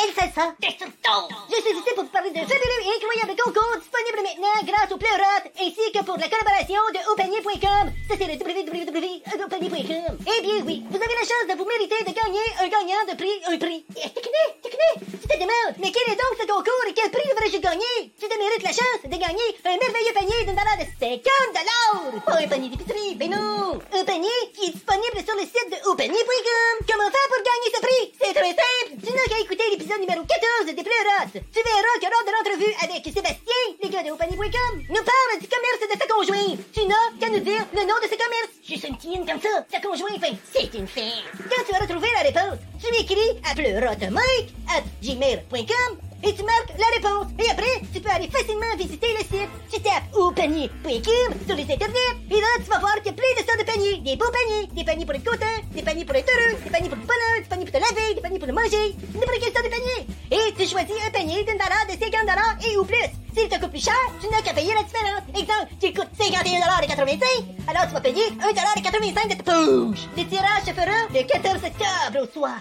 Elle ça. Je suis ici pour vous parler de fabuleux et incroyable concours disponible maintenant grâce au Pleurote ainsi que pour la collaboration de Opanier.com. Ça c'est le www.opanier.com. Eh bien oui, vous avez la chance de vous mériter de gagner un gagnant de prix, un prix. Eh, tu te demandes, mais quel est donc ce concours et quel prix devrais-je gagner? Tu te mérites la chance de gagner un merveilleux panier d'une valeur de 50 dollars. Pas un panier d'épicerie, mais non. Un panier qui est disponible sur le site de Opanier.com. Comment faire pour gagner ce prix? C'est très simple. Tu n'as qu'à écouter l'épisode numéro 14 des Pleurotes. Tu verras que lors de l'entrevue avec Sébastien, les gars de Opanier.com, nous parle du commerce de sa conjointe. Tu n'as qu'à nous dire le nom de ce commerce. Juste un petit comme ça. Sa conjointe c'est une femme. Quand tu as retrouvé la réponse, tu écris à pleurotemike at gmail.com et tu marques la réponse. Et après, tu peux aller facilement visiter le site. Tu tapes au panier.com sur les internets. Et là, tu vas voir qu'il y a plein de sortes de paniers. Des beaux paniers, des paniers pour être content, des paniers pour être heureux, des paniers pour le bonheur, des paniers pour te laver, des paniers pour le manger, n'importe quelle sorte de panier. Et tu choisis un panier d'une valeur de 50 et ou plus. S'il te coûte plus cher, tu n'as qu'à payer la différence. Exemple, s'il coûte 51 et 85, alors tu vas payer 1 et 85 de ta poche. Le tirage se fera le 14 octobre au soir.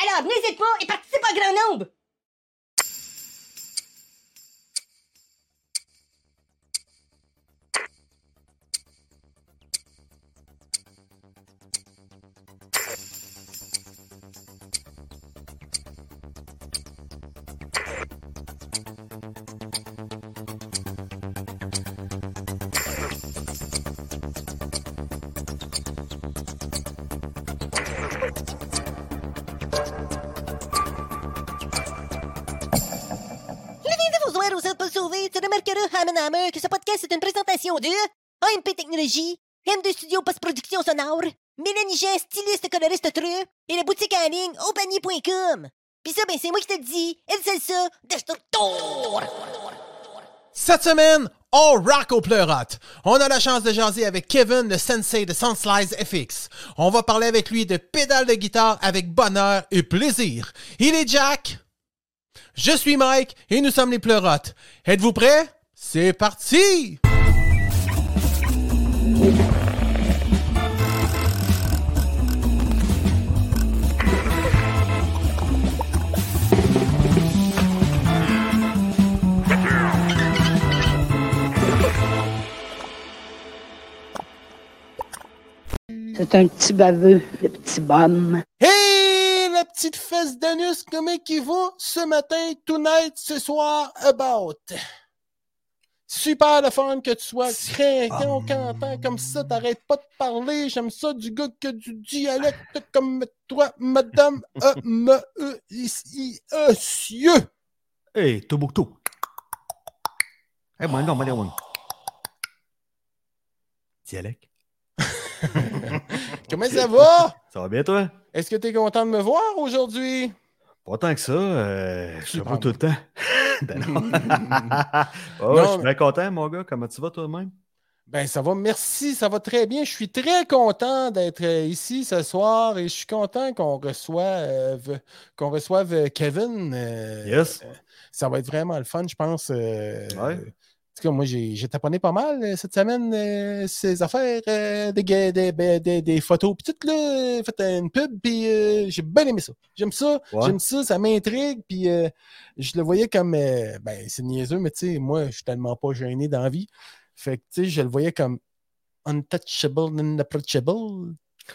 Alors, n'hésite pas et participe en grand nombre. Présentation de AMP Technologies, M2 Studio Post-Production Sonore, Mélanie Jean, styliste coloriste true, et la boutique en ligne opanier.com. Pis ça, ben, c'est moi qui te dis, elle c'est ça, Destructor! Cette semaine, on rock au pleurote. On a la chance de jaser avec Kevin, le sensei de Sunslice FX. On va parler avec lui de pédales de guitare avec bonheur et plaisir. Il est Jack. Je suis Mike et nous sommes les pleurotes. Êtes-vous prêts? C'est parti! C'est un petit baveux, le petit bum. Hey, la petite fesse d'anus, comment qui va ce matin, tonight, ce soir, about? Super le fun que tu sois craquant, cantant comme ça, t'arrêtes pas de parler, j'aime ça du gars que du dialecte comme toi, madame, euh, me, euh, ici, euh, cieux. Hey, Tombouctou. Hey, moi, non, moi. Dialecte. Comment ça va? Ça va bien, toi? Est-ce que t'es content de me voir aujourd'hui? Pas tant que ça. Euh, je suis pas tout le temps. Ben non. Oh, Non, je suis bien content, mon gars. Comment tu vas toi-même? Ben, ça va, merci, ça va très bien. Je suis très content d'être euh, ici ce soir et je suis content qu'on reçoive, qu'on reçoive euh, Kevin. euh, Yes. Ça va être vraiment le fun, je pense. euh, Ouais. En tout cas, moi, j'ai j'ai taponné pas mal euh, cette semaine euh, ces affaires, euh, des, ga- des, des, photos, puis tout, là, fait une pub, puis euh, j'ai bien aimé ça. J'aime ça, Ouais. j'aime ça, ça m'intrigue, puis je le voyais comme, ben, c'est niaiseux, mais tu sais, moi, je suis tellement pas gêné dans la vie. Fait que, tu sais, je le voyais comme untouchable, unapproachable.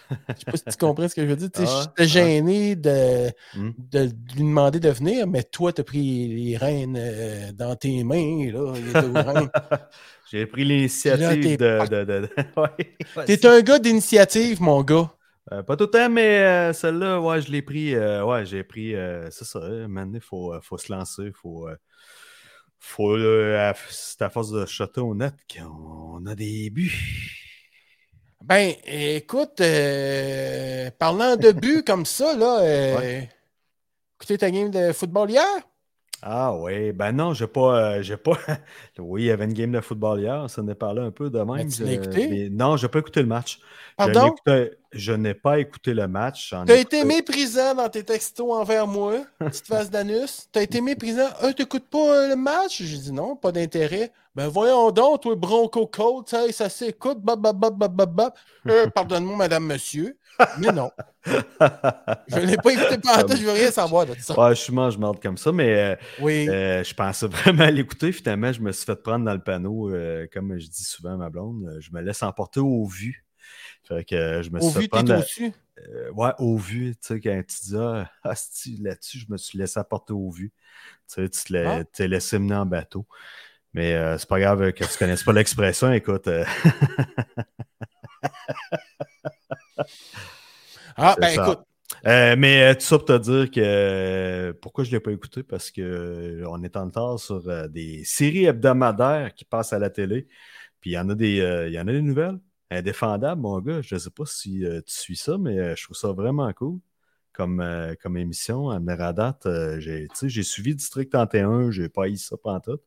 Je sais pas si tu comprends ce que je veux dire. Ah, J'étais gêné de, Hmm. de lui demander de venir, mais toi, tu as pris les rênes euh, dans tes mains. Là, les. J'ai pris l'initiative de. de, Ouais. T'es un gars d'initiative, mon gars. Euh, pas tout le temps, mais euh, celle-là, ouais, je l'ai pris. ouais, j'ai pris. c'est ça. hein, Maintenant, il faut, faut se lancer. Faut. faut c'est à force de shotter au net qu'on a des buts. Ben, écoute, euh, parlant de but comme ça, là, euh, Ouais. écoutez ta game de football hier? Ah oui, ben non, j'ai pas, euh, j'ai pas. oui, il y avait une game de football hier, ça n'est parlé un peu de même. Tu l'as Je- écouté? mais non, j'ai pas écouté le match. Je Pardon? Je n'ai pas écouté le match. j'en T'as ai été écouté- méprisant dans tes textos envers moi, petite face d'anus. T'as été méprisant. Ah, t'écoutes pas euh, le match? J'ai dit non, pas d'intérêt. Ben voyons donc, toi, Bronco Cold, ça, ça s'écoute. Bop, bop, bop, bop, bop, bop. Euh, Pardonne-moi, madame, monsieur. Mais non. Je ne l'ai pas écouté pendant tout, je veux rien savoir de ça. Ouais, je suis mange-marde comme ça, mais euh, Oui. euh, je pensais vraiment à l'écouter. Finalement, je me suis fait prendre dans le panneau, euh, comme je dis souvent à ma blonde, je me laisse emporter au vu. Fait que je me suis Au fait vu, prendre au-dessus? euh, ouais, au vu, tu sais, quand tu dis ah, hostie, là-dessus, je me suis laissé apporter au vu. Tu sais, tu te la- Ah. t'es laissé mener en bateau. Mais c'est pas grave que tu connaisses pas l'expression, écoute. Ah, ben ça. écoute. Euh, mais euh, tout ça pour te dire que euh, pourquoi je ne l'ai pas écouté? Parce que euh, on est en retard sur des séries hebdomadaires qui passent à la télé. Puis il y en a des euh, il y en a des nouvelles. Indéfendables, mon gars. Je ne sais pas si euh, tu suis ça, mais je trouve ça vraiment cool comme, euh, comme émission. À date, euh, j'ai suivi District 31, j'ai pas eu ça pendant tout.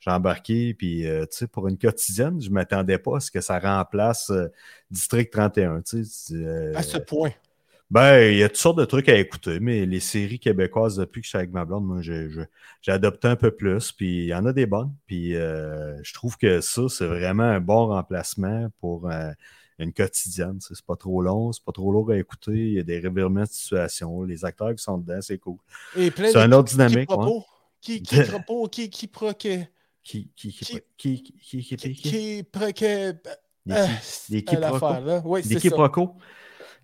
J'ai embarqué, puis euh, pour une quotidienne, je ne m'attendais pas à ce que ça remplace District 31. tu sais, euh, À ce point. ben, il y a toutes sortes de trucs à écouter, mais les séries québécoises, depuis que je suis avec ma blonde, moi, j'ai adopté un peu plus, puis il y en a des bonnes, puis je trouve que ça, c'est vraiment un bon remplacement pour une quotidienne. C'est pas trop long, c'est pas trop lourd à écouter, il y a des revirements de situation, les acteurs qui sont dedans, c'est cool. C'est un autre dynamique, Qui qui, qui qui, qui Qui, qui, qui, Qui- qui, qui, qui, qui, qui, qui, qui pro, que, des quiproquos.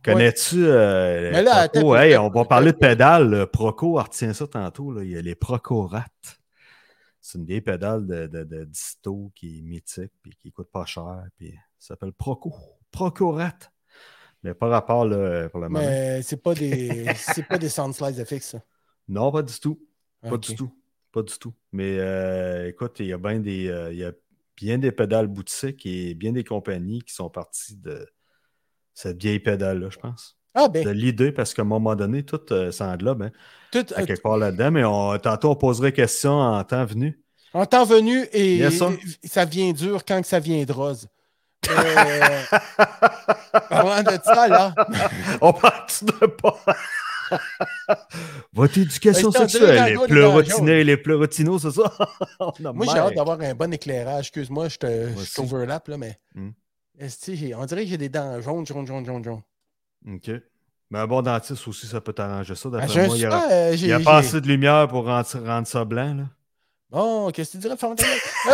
Connais-tu euh, Mais là, Proco? Hey, on va parler de pédales. Proco, on retient ça tantôt. Là. Il y a les Procorates. C'est une vieille pédale de, de, de disto qui est mythique et qui coûte pas cher. Puis ça s'appelle Proco. Procorat. Mais pas rapport là, pour le moment. Mais c'est pas des c'est pas des sound slides FX, ça. Non, pas du tout. Pas du tout. Pas du tout. Mais euh, écoute, il y a bien des, euh, il y a bien des pédales boutiques et bien des compagnies qui sont parties de cette vieille pédale-là, je pense. Ah de ben, l'idée parce qu'à un moment donné, tout euh, s'englobe hein, tout à euh, quelque part là-dedans, mais on, tantôt on poserait question en temps venu. en temps venu et ça vient dur quand que ça vient de rose. Euh, parlant de ça, là. on parle de pas. Votre éducation sexuelle, les pleurotinés et les pleurotinos, c'est ça? Moi, j'ai hâte d'avoir un bon éclairage. Excuse-moi, je te t'overlap, là, mais. Est-ce que j'ai- on dirait que j'ai des dents jaunes, jaunes, jaunes, jaunes, jaunes. OK. Mais un bon dentiste aussi, ça peut t'arranger ça. Ah, D'après un moi, il y a, super, euh, il y a j'ai- pas j'ai- assez de lumière pour rendre, rendre ça blanc. Là. Bon, qu'est-ce que tu dirais, Fontaine?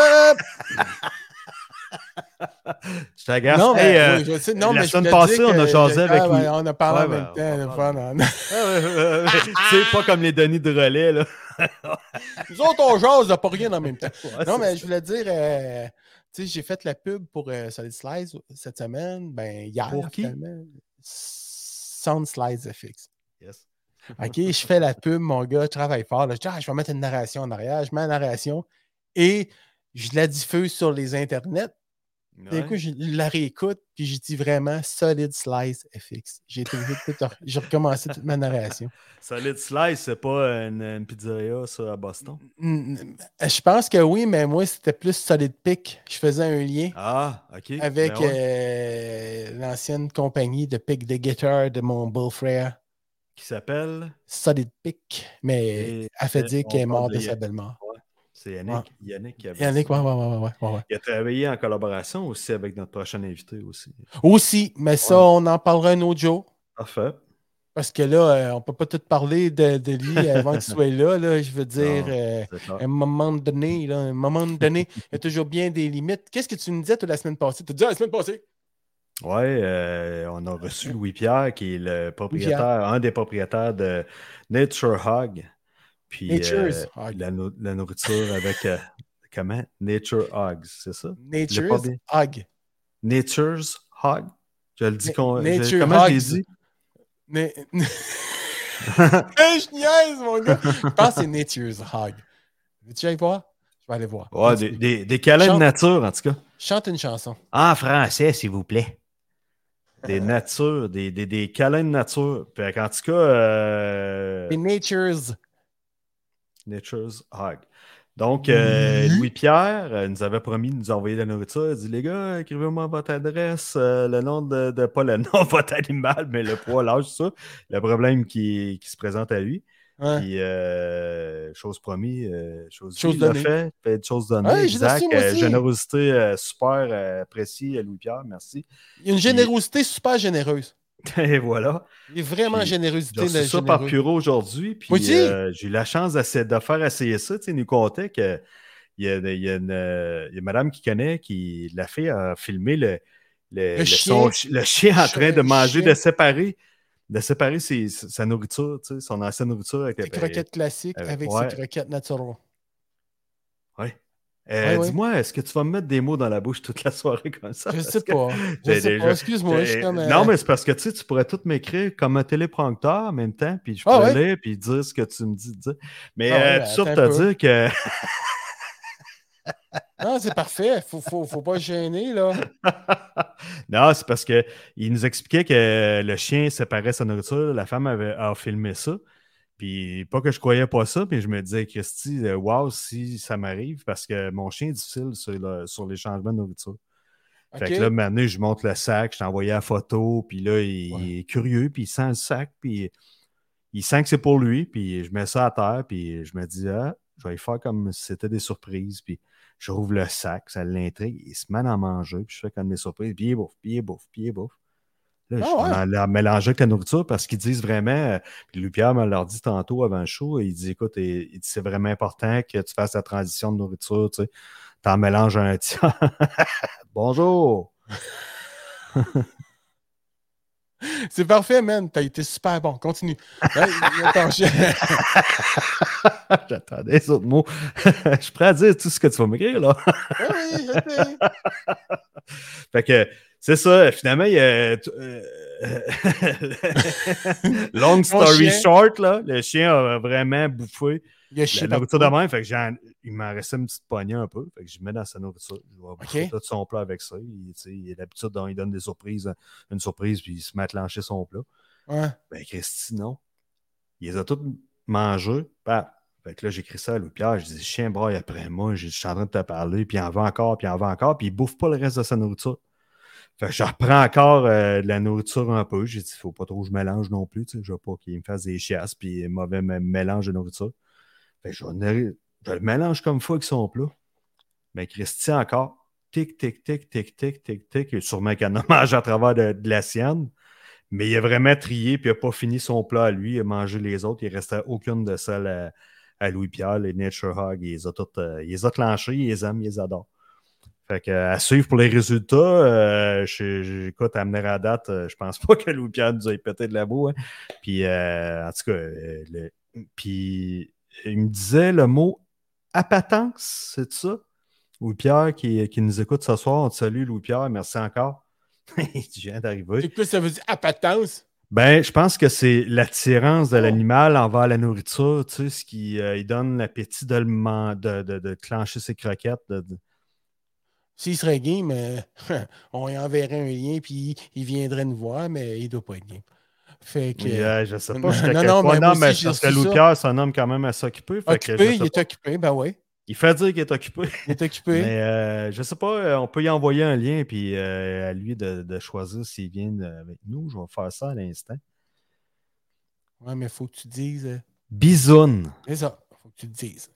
Je t'agace. non, mais, Hey, euh, oui, je sais. non, la mais semaine passée, on a jasé ah, avec ben, Louis. On a parlé en Ouais, même temps. on le va fun, hein. ah, ouais, ouais, ouais. tu sais, pas comme les Denis de relais. Là. Nous autres, on jase, de pas rien en même temps. Ouais, Non, c'est mais ça. je voulais dire, euh, tu sais, j'ai fait la pub pour euh, Solid Slides cette semaine. Ben, hier, Pour qui? Sound Slides FX. Yes. OK, je fais la pub, mon gars, je travaille fort. là. Je dis, ah, je vais mettre une narration en arrière. Je mets la narration et je la diffuse sur les internets. D'un coup, je la réécoute, puis je dis vraiment Solid Slice FX. J'ai J'ai recommencé toute ma narration. Solid Slice, c'est pas une, une pizzeria ça, à Boston? Je pense que oui, mais moi, c'était plus Solid Pick. Je faisais un lien Ah, avec Ben ouais. euh, l'ancienne compagnie de pick de guitare de mon beau-frère, Qui s'appelle? Solid Pick. Mais qu'elle est morte de sa belle-mort. C'est Yannick. Yannick, qui avait Yannick, ça. ouais, ouais. Il a travaillé en collaboration aussi avec notre prochain invité aussi. Aussi, mais ça, on en parlera un autre jour. Parfait. Parce que là, euh, on peut pas tout parler de, de lui avant qu'il soit là, là. Je veux dire, Non. euh, à un moment donné, là, à un moment donné, il y a toujours bien des limites. Qu'est-ce que tu me disais, toi, la semaine passée? Tu disais la semaine passée? Euh, on a reçu Louis Pierre, qui est le propriétaire, un des propriétaires de Nature Hog. Puis Nature's euh, Hog. La, la nourriture avec euh, comment? Nature Hogs, c'est ça? Nature's bien. Hog. Nature's Hog. Je le dis Na- qu'on. je- Comment je l'ai Hogs. dit? Hey, je niaise, mon gars! Je pense que c'est Nature's Hog. Veux-tu aller voir? Je vais aller voir. Ouais, des, des, des câlins de nature, en tout cas. Chante une chanson. En français, s'il vous plaît. Des natures, des, des, des câlins de nature. Puis, en tout cas, euh, Nature's. Nature's Hog. Donc, euh, Oui. Louis-Pierre euh, nous avait promis de nous envoyer de la nourriture. Il dit Les gars, écrivez-moi votre adresse, euh, le nom de, de- Pas le nom votre animal, mais le poids, l'âge, ça. Le problème qui, qui se présente à lui. Ouais. Puis, chose promis, euh, chose, Chose donnée. fait, fait chose donnée. Ouais, exact. générosité super appréciée, Louis-Pierre, merci. Il y a une générosité super généreuse. Et voilà. Il est vraiment Puis, générosité. J'ai ça par. Puro aujourd'hui. Puis euh, j'ai eu la chance de faire essayer ça. Tu sais, il nous comptait que il y a, il y a une, euh, il y a une madame qui connaît qui la fille a filmé le, le, le chien. son- le chien en train de manger, chien. de séparer, de séparer ses- sa nourriture, tu sais, son ancienne nourriture avec Des croquettes classiques avec- avec ouais. ses croquettes naturelles. Euh. Dis-moi, est-ce que tu vas me mettre des mots dans la bouche toute la soirée comme ça? Je sais pas. Je sais pas. Excuse-moi, je suis comme. euh, Non, mais c'est parce que tu sais, tu pourrais tout m'écrire comme un téléprompteur en même temps, puis je Ah pourrais lire puis dire ce que tu me dis de dire. Mais Ah euh, ben, te dire que Non, c'est parfait. Faut, faut, faut pas gêner, là. non, c'est parce que il nous expliquait que le chien séparait sa nourriture. La femme avait a filmé ça. Puis pas que je croyais pas ça, mais je me disais, Christy, euh, wow, si ça m'arrive, parce que mon chien est difficile sur, le- sur les changements de nourriture. Fait que là, maintenant, je monte le sac, je envoyé la photo, puis là, il, Ouais. il est curieux, puis il sent le sac, puis il sent que c'est pour lui, puis je mets ça à terre, puis je me dis, ah, je vais y faire comme si c'était des surprises, puis je rouvre le sac, ça l'intrigue, il se met à en manger, puis je fais comme des surprises, puis il bouffe, puis il bouffe, puis il bouffe. Là, Ah je ouais? la mélanger avec la nourriture parce qu'ils disent vraiment, euh, puis Louis-Pierre me l'a dit tantôt avant le show, il dit, écoute, c'est vraiment important que tu fasses la transition de nourriture, tu sais, t'en mélanges un tiers. Bonjour! C'est parfait, man. T'as été super bon. Continue. Je- J'attendais les autres mots. je suis prêt à dire tout ce que tu vas m'écrire, là. Ah oui, je sais. fait que, c'est ça. Finalement, il y a... euh, Long story short, là, le chien a vraiment bouffé Il a la nourriture de même. Fait que il m'en restait une petite poignée un peu. Fait que je mets dans sa nourriture. Je vais bouffer tout son plat avec ça. Il, il a l'habitude, dont il donne des surprises, une surprise, puis il se met à clencher son plat. Ouais. Ben, Christy, non. Il les a toutes mangées. Bah. Fait que là, j'écris ça à Louis-Pierre. Je dis, chien braille après moi. Je suis en train de te parler. Puis il en veut encore, puis il en veut encore. Puis il bouffe pas le reste de sa nourriture. Fait que je reprends encore euh, de la nourriture un peu. J'ai dit, il faut pas trop que je mélange non plus. Je veux pas qu'il me fasse des chiasses puis mauvais mélange de nourriture. Fait que je, le- mélange comme faut avec son plat. Mais Christian encore, tic, tic, tic, tic, tic, tic, tic. Et sûrement qu'il en a mangé à travers de, la sienne. Mais il a vraiment trié puis il n'a pas fini son plat à lui. Il a mangé les autres. Il restait aucune de celles à, Louis-Pierre, les Nature Hog. Il les a toutes, euh, il les a il les aime, il les adore. Fait que, à suivre pour les résultats, euh, je- je- écoute, à mener à date, euh, je pense pas que Louis-Pierre nous ait pété de la boue. hein. Puis, euh, en tout cas, euh, le- puis il me disait le mot appatence, c'est ça? Louis-Pierre qui, qui nous écoute ce soir, on te salue, Louis-Pierre, merci encore. tu viens d'arriver. C'est plus ça veut dire appatence. Ben, je pense que c'est l'attirance de l'animal envers la nourriture, tu sais, ce qui euh, il donne l'appétit de, de, de, de clencher ses croquettes. de- S'il serait game, euh, on y enverrait un lien, puis il viendrait nous voir, mais il doit pas être game. Fait que. Euh, je sais pas, non, non, mais Non, mais aussi, parce que c'est un homme quand même à s'occuper. occupé, il est occupé, ben oui. Il fait dire qu'il est occupé. Il est occupé. Mais euh, je sais pas, euh, on peut y envoyer un lien puis euh, à lui de, de choisir s'il vient avec nous. Je vais faire ça à l'instant. Ouais, mais il faut que tu dises. Bisoun. C'est ça. faut que tu le dises.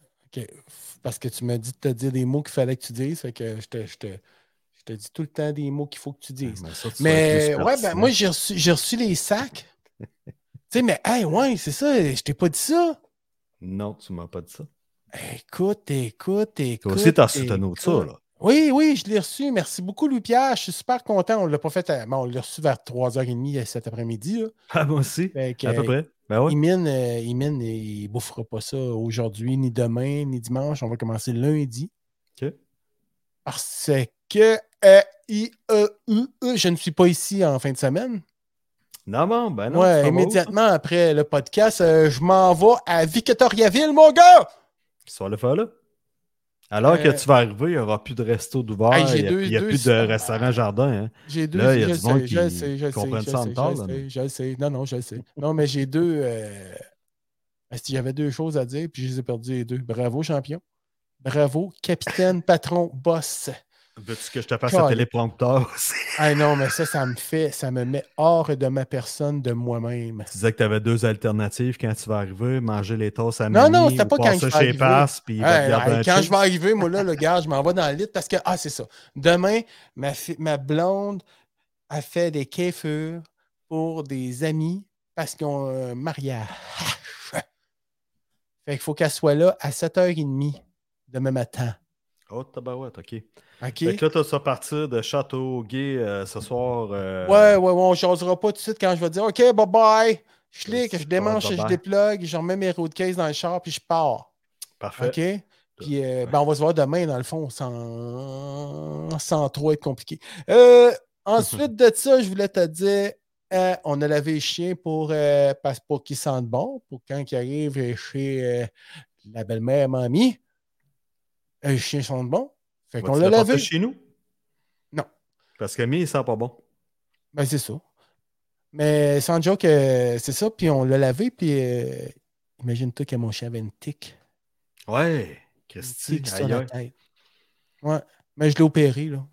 Parce que tu m'as dit de te dire des mots qu'il fallait que tu dises. Fait que je te, je te, je te dis tout le temps des mots qu'il faut que tu dises. Mais, ça, tu Mais ouais, ben moi, j'ai reçu, j'ai reçu les sacs. tu sais, mais hey, ouais, c'est ça. Je t'ai pas dit ça. Non, tu m'as pas dit ça. Écoute, écoute, écoute. Toi aussi, t'as reçu ta nourriture, là. Oui, oui, je l'ai reçu. Merci beaucoup, Louis-Pierre. Je suis super content. On l'a pas fait. à- bon, on l'a reçu vers 3h30 cet après-midi. Ah, moi aussi. À peu près. Ben ouais. Imine, euh, Imine, il bouffera pas ça aujourd'hui, ni demain, ni dimanche. On va commencer lundi. OK. Parce que euh, I, E, U, E, je ne suis pas ici en fin de semaine. Non, bon, ben non. ouais, immédiatement après le podcast, euh, je m'en vais à Victoriaville, mon gars! Vas le faire là? Alors Euh, que tu vas arriver, il n'y aura plus de resto d'ouvert. Hey, il n'y a, plus de restaurant jardin. Hein? J'ai deux. Là, il y a je du sais, monde je qui sais, je ça en je. Non, non, je sais. Non, mais j'ai deux. euh, J'avais deux choses à dire, puis je les ai perdues les deux. Bravo, champion. Bravo, capitaine, patron, boss. Veux-tu que je te fasse Calme. un téléprompteur aussi? Ah non, mais ça, ça me fait, ça me met hors de ma personne, de moi-même. Tu disais que tu avais deux alternatives quand tu vas arriver, manger les toasts à Non, Mamie non, c'était pas quand je vais arriver. Passe, puis Hey, hey, quand je vais arriver, moi, là, le gars, je m'en vais dans le lit parce que, ah, c'est ça. Demain, ma, ma blonde a fait des kéfurs pour des amis parce qu'ils ont un mariage. Fait qu'il faut qu'elle soit là à 7h30 demain matin. Oh, tabarouette, OK. OK? Fait que là, tu vas partir de Château Gay euh, ce soir. euh, Ouais, ouais, ouais, on ne jasera pas tout de suite quand je vais dire OK, bye bye. Je clique, je bye je déplugue, je remets mes road case dans le char, puis je pars. Parfait. OK? Puis euh, ben, on va se voir demain, dans le fond, sans, sans trop être compliqué. Euh, ensuite de ça, je voulais te dire, on a lavé les chiens pour, pour qu'ils sentent bon, pour quand ils arrivent chez la belle-mère mamie. Les chiens sentent bon. Fait qu'on l'a lavé. chez nous? Non. Parce que mi, il sent pas bon. Ben, c'est ça. Mais sans joke, euh, c'est ça. Puis on l'a lavé. Puis euh, imagine-toi que mon chien avait une tique. Ouais. Une Christy, tique sur aïe, la tête. Ouais. Mais je l'ai opéré, là.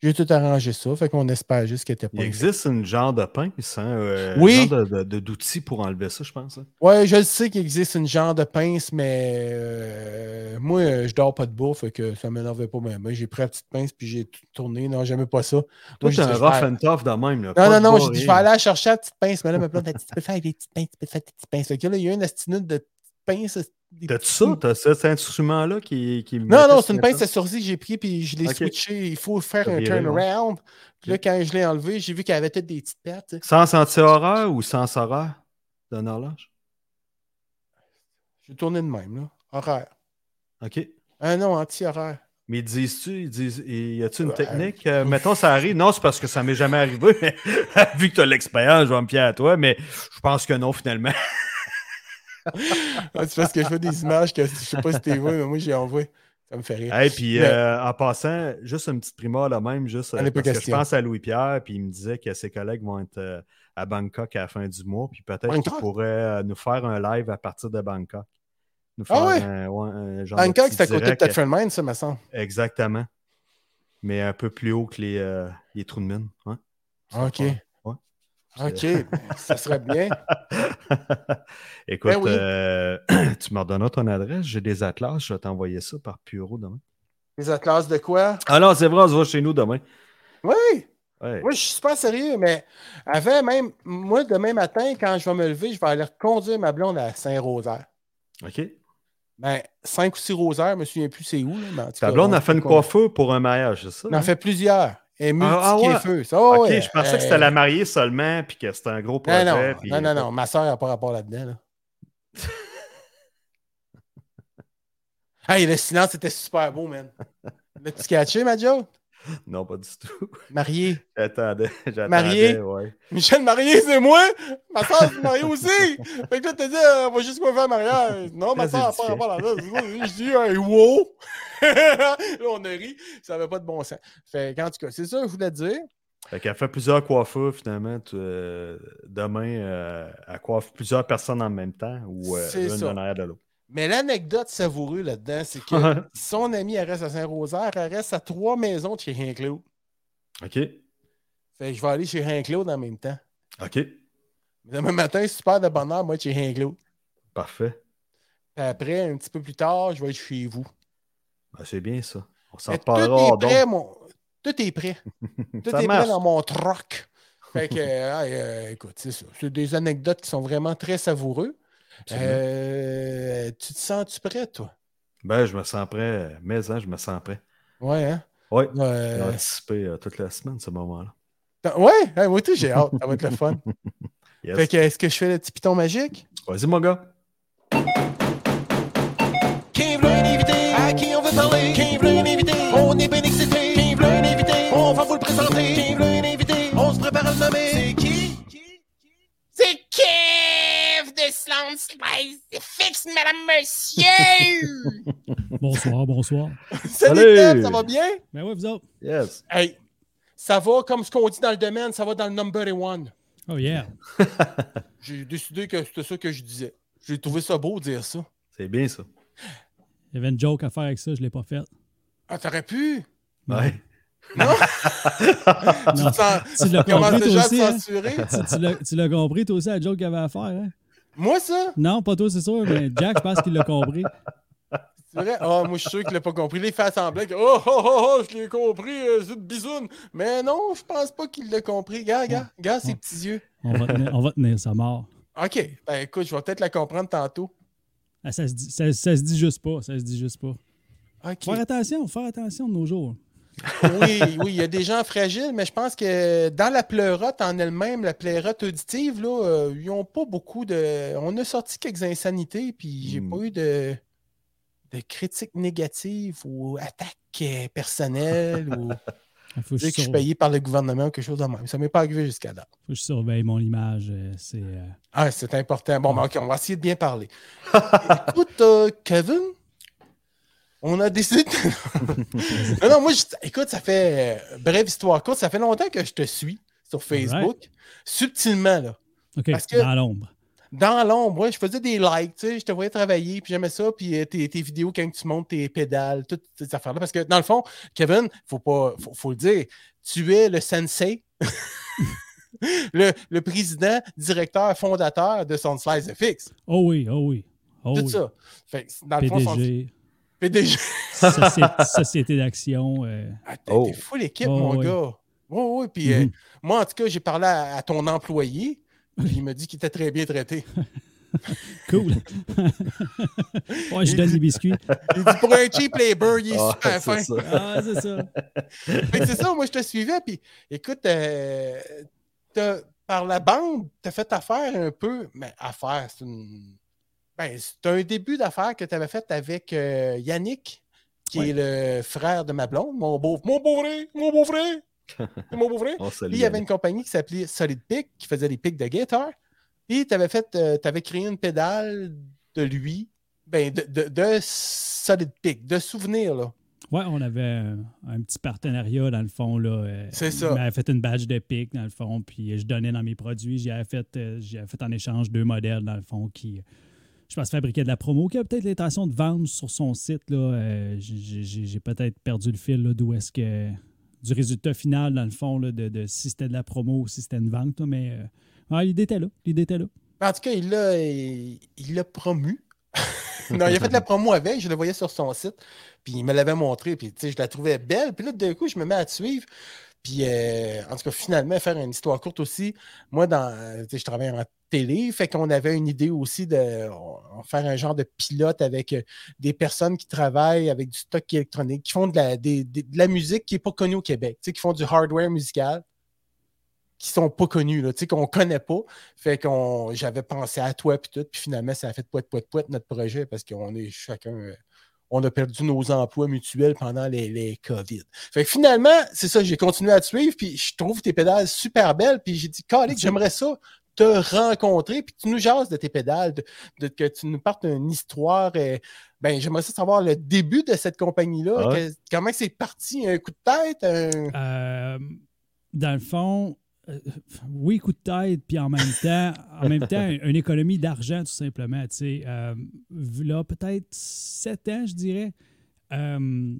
J'ai tout arrangé ça. Fait qu'on espère juste qu'elle était pas Il existe une genre de pince, hein, euh, Oui. genre d'outil pour enlever ça, je pense. hein. Ouais, je le sais qu'il existe une genre de pince, mais euh, moi, je dors pas de bouffe, fait que ça m'énervait pas même. J'ai pris la petite pince puis j'ai tout tourné. Non, j'aimais pas ça. Toi, t'es j'ai un rough vais- and tough de même. Là. Non, non, non, bois, j'ai dit, je vais aller chercher la petite pince. Mais là, ma dit, tu peux faire des petites pinces, tu peux faire des petites pinces. Fait que là, il y a une astinute de petites petits ça? T'as cet instrument-là qui, qui Non, non, c'est une pince à sourcil que j'ai pris puis je l'ai switché. Il faut faire un turnaround. Puis là, quand je l'ai enlevé, j'ai vu qu'elle avait peut-être des petites sais. Sans anti-horreur ou sans horreur d'un horloge? J'ai tourné de même, là. Horaire. OK. Ah non, anti-horaire. Mais disent-tu, ils disent, y a-tu une Ouais. technique? Euh, mettons, ça arrive. Non, c'est parce que ça m'est jamais arrivé. Vu que tu as l'expérience, je vais me fier à toi, mais je pense que non, finalement. C'est parce que je fais des images que je sais pas si t'es vu, mais moi, j'ai envoyé. Ça me fait rire. Et puis, Mais- euh, en passant, juste une petite primeur là même, juste euh, parce que je pense à Louis-Pierre, puis il me disait que ses collègues vont être euh, à Bangkok à la fin du mois, puis peut-être qu'il pourrait nous faire un live à partir de Bangkok. Nous Ah faire ouais? un, ouais, un genre de Bangkok, c'est à côté de. Tetford Mine, ça, me semble. Exactement. Mais un peu plus haut que les, les trous de mine. Ouais. OK. OK. ça serait bien. Écoute, Ben oui. euh, tu me redonneras ton adresse. J'ai des atlas. Je vais t'envoyer ça par Puro demain. Les atlas de quoi? Ah non, c'est vrai, on se voit chez nous demain. Oui! Ouais. Moi, je suis super sérieux, mais avant même, moi, demain matin, quand je vais me lever, je vais aller conduire ma blonde à Saint-Rosaire. OK. Ben, 5 ou 6 rosaires, je me souviens plus c'est où. Là, mais Ta blonde on a fait une coiffure pour un mariage, c'est ça? On en hein? fait plusieurs. Et multi Ah, ah ouais. feu. Ça, oh, OK, ouais. je pensais que Euh, c'était la mariée seulement, puis que c'était un gros projet. non, puis- non, non, non, ma soeur n'a pas rapport là-dedans. Là. hey, le silence était super beau, man. L'as-tu catché, ma joke? Non, pas du tout. Marié. J'attendais. j'attendais, Marié? Ouais. Michel Marié, c'est moi! Ma soeur, c'est mariée aussi! Fait que là, t'as dit, euh, on va juste quoi faire mariage. Non, ma soeur édifiant. rapport là-dedans. Je dis, hey, wow! là, on a ri. Ça n'avait pas de bon sens. Fait qu'en tout cas, c'est ça que je voulais te dire. Fait qu'elle fait plusieurs coiffures, finalement. tu- euh, demain, euh, elle coiffe plusieurs personnes en même temps, ou une en arrière de l'autre. Mais l'anecdote savoureuse là-dedans, c'est que son ami, elle reste à Saint-Rosaire, elle reste à trois maisons de chez Rien-Claude. OK. Fait que je vais aller chez Rien-Claude en même temps. OK. Demain matin, super de bonheur, moi, chez Rien-Claude. Parfait. Puis après, un petit peu plus tard, je vais être chez vous. Ben, c'est bien ça. On s'en Mais tout est prêt, mon... Tout est prêt. Tout est marche. prêt dans mon troc. Fait que, euh, euh, écoute, c'est ça. C'est des anecdotes qui sont vraiment très savoureuses. Euh, tu te sens-tu prêt, toi? Ben, je me sens prêt. Mais hein, je me sens prêt. Ouais, hein? Oui. J'ai Euh, anticipé euh, toute la semaine, ce moment-là. Ouais, hey, moi aussi, j'ai hâte. Ça va être le fun. Yes. Fait que, est-ce que je fais le petit piton magique? Vas-y, mon gars. Spice. Fixe, madame, monsieur! Bonsoir, bonsoir. Salut, ça va bien? Ben ouais, vous autres. Yes. Hey, ça va comme ce qu'on dit dans le domaine, ça va dans le number one. Oh yeah. J'ai décidé que c'était ça que je disais. J'ai trouvé ça beau de dire ça. C'est bien ça. Il y avait une joke à faire avec ça, je l'ai pas faite. Ah, t'aurais pu? Ouais. Tu te sens- Tu l'as compris, déjà toi aussi, hein? Tu, tu l'as- tu l'as compris, toi aussi, la joke qu'il y avait à faire, hein? Moi, ça? Non, pas toi, c'est sûr, mais Jack, je pense qu'il l'a compris. C'est vrai? Ah, moi, je suis sûr qu'il l'a pas compris. Il fait semblant que, oh, oh, oh, oh, je l'ai compris, euh, une bisoune. Mais non, je pense pas qu'il l'a compris. Gars, gars, gars, ses petits yeux. On va tenir, on va tenir ça mort. OK. Ben, écoute, je vais peut-être la comprendre tantôt. Ah, ça, se dit, ça, ça se dit juste pas. Ça se dit juste pas. OK. Faire attention, faire attention de nos jours. Oui, oui, il y a des gens fragiles, mais je pense que dans la pleurote en elle-même, la pleurote auditive, là, euh, ils n'ont pas beaucoup de. On a sorti quelques insanités, puis j'ai Hmm. pas eu de, de critiques négatives ou attaques euh, personnelles ou Il faut que, je dire que je suis sur- payé par le gouvernement ou quelque chose de même. Ça m'est pas arrivé jusqu'à date. faut que je surveille mon image. euh, C'est. euh, Ah, c'est important. Bon, ben, OK, on va essayer de bien parler. Écoute, euh, Kevin, on a décidé de... non, non, moi, je- écoute, ça fait... euh, brève histoire courte, ça fait longtemps que je te suis sur Facebook. Subtilement, là. OK, Parce que- dans l'ombre. Dans l'ombre, ouais, je faisais des likes, tu sais, je te voyais travailler, puis j'aimais ça, puis euh, tes, tes vidéos quand tu montes tes pédales, toutes ces affaires-là. Parce que, dans le fond, Kevin, faut pas, faut, faut le dire, tu es le sensei, le, le président, directeur, fondateur de Sunslice FX. Oh oui, oh oui. Oh Tout oui. ça. Fait que, dans le fond, PDG, société, société d'action. euh, Ah, t'es Oh. fou l'équipe, Oh, mon gars. Oui, oui. Puis euh, Mhm. moi, en tout cas, j'ai parlé à, à ton employé. Puis il m'a dit qu'il était très bien traité. Cool. ouais, je donne des biscuits. Il dit pour un cheap labor, il est Ah, super fin. c'est ça. Ah, c'est ça. C'est ça, moi je te suivais, puis écoute, euh, t'as- par la bande, tu as fait affaire un peu, mais affaire, c'est une. Ben, c'est un début d'affaire que tu avais fait avec euh, Yannick, qui Ouais. est le frère de ma blonde, mon beau, mon beau frère, mon beau frère, C'est mon beau frère. On salue Puis il y avait une compagnie qui s'appelait Solid Pick, qui faisait des pics de guitare. Puis tu avais fait, tu avais créé une pédale de lui, ben, de, de, de Solid Pick, de souvenirs, là. Ouais, on avait un, un petit partenariat dans le fond. là. euh, C'est ça. Il m'avait fait une badge de pic dans le fond, puis je donnais dans mes produits. J'avais fait, euh, j'avais fait en échange deux modèles dans le fond qui, je pense, fabriquaient de la promo, qui a peut-être l'intention de vendre sur son site. Là, euh, j'ai, peut-être perdu le fil là, d'où est-ce que. du résultat final, dans le fond, là, de, de si c'était de la promo ou si c'était une vente. là, mais euh, ouais, l'idée était là. L'idée était là. En tout cas, il l'a il, il l'a promu. non, il a fait de la promo avec, je le voyais sur son site, puis il me l'avait montré, puis tu sais, je la trouvais belle. Puis là, d'un coup, je me mets à te suivre. Puis, euh, en tout cas, finalement, faire une histoire courte aussi. Moi, dans, euh, je travaille en télé, fait qu'on avait une idée aussi de faire un genre de pilote avec euh, des personnes qui travaillent avec du stock électronique, qui font de la, musique qui n'est pas connue au Québec, qui font du hardware musical, qui sont pas connus, là, qu'on connaît pas. Fait qu'on j'avais pensé à toi puis tout, puis finalement, ça a fait poète, poète, poète notre projet parce qu'on est chacun. On a perdu nos emplois mutuels pendant les, les COVID. Fait que finalement, c'est ça, j'ai continué à te suivre, puis je trouve tes pédales super belles, puis j'ai dit, Calique, j'aimerais ça te rencontrer, puis tu nous jases de tes pédales, de, de- que tu nous partes une histoire. euh, ben, j'aimerais ça savoir le début de cette compagnie-là. Ah comment c'est parti? Un coup de tête? un- Euh, dans le fond, oui, coup de tête, puis en même temps, en même temps, une économie d'argent, tout simplement. Tu sais, Euh, là, peut-être sept ans, je dirais. Euh,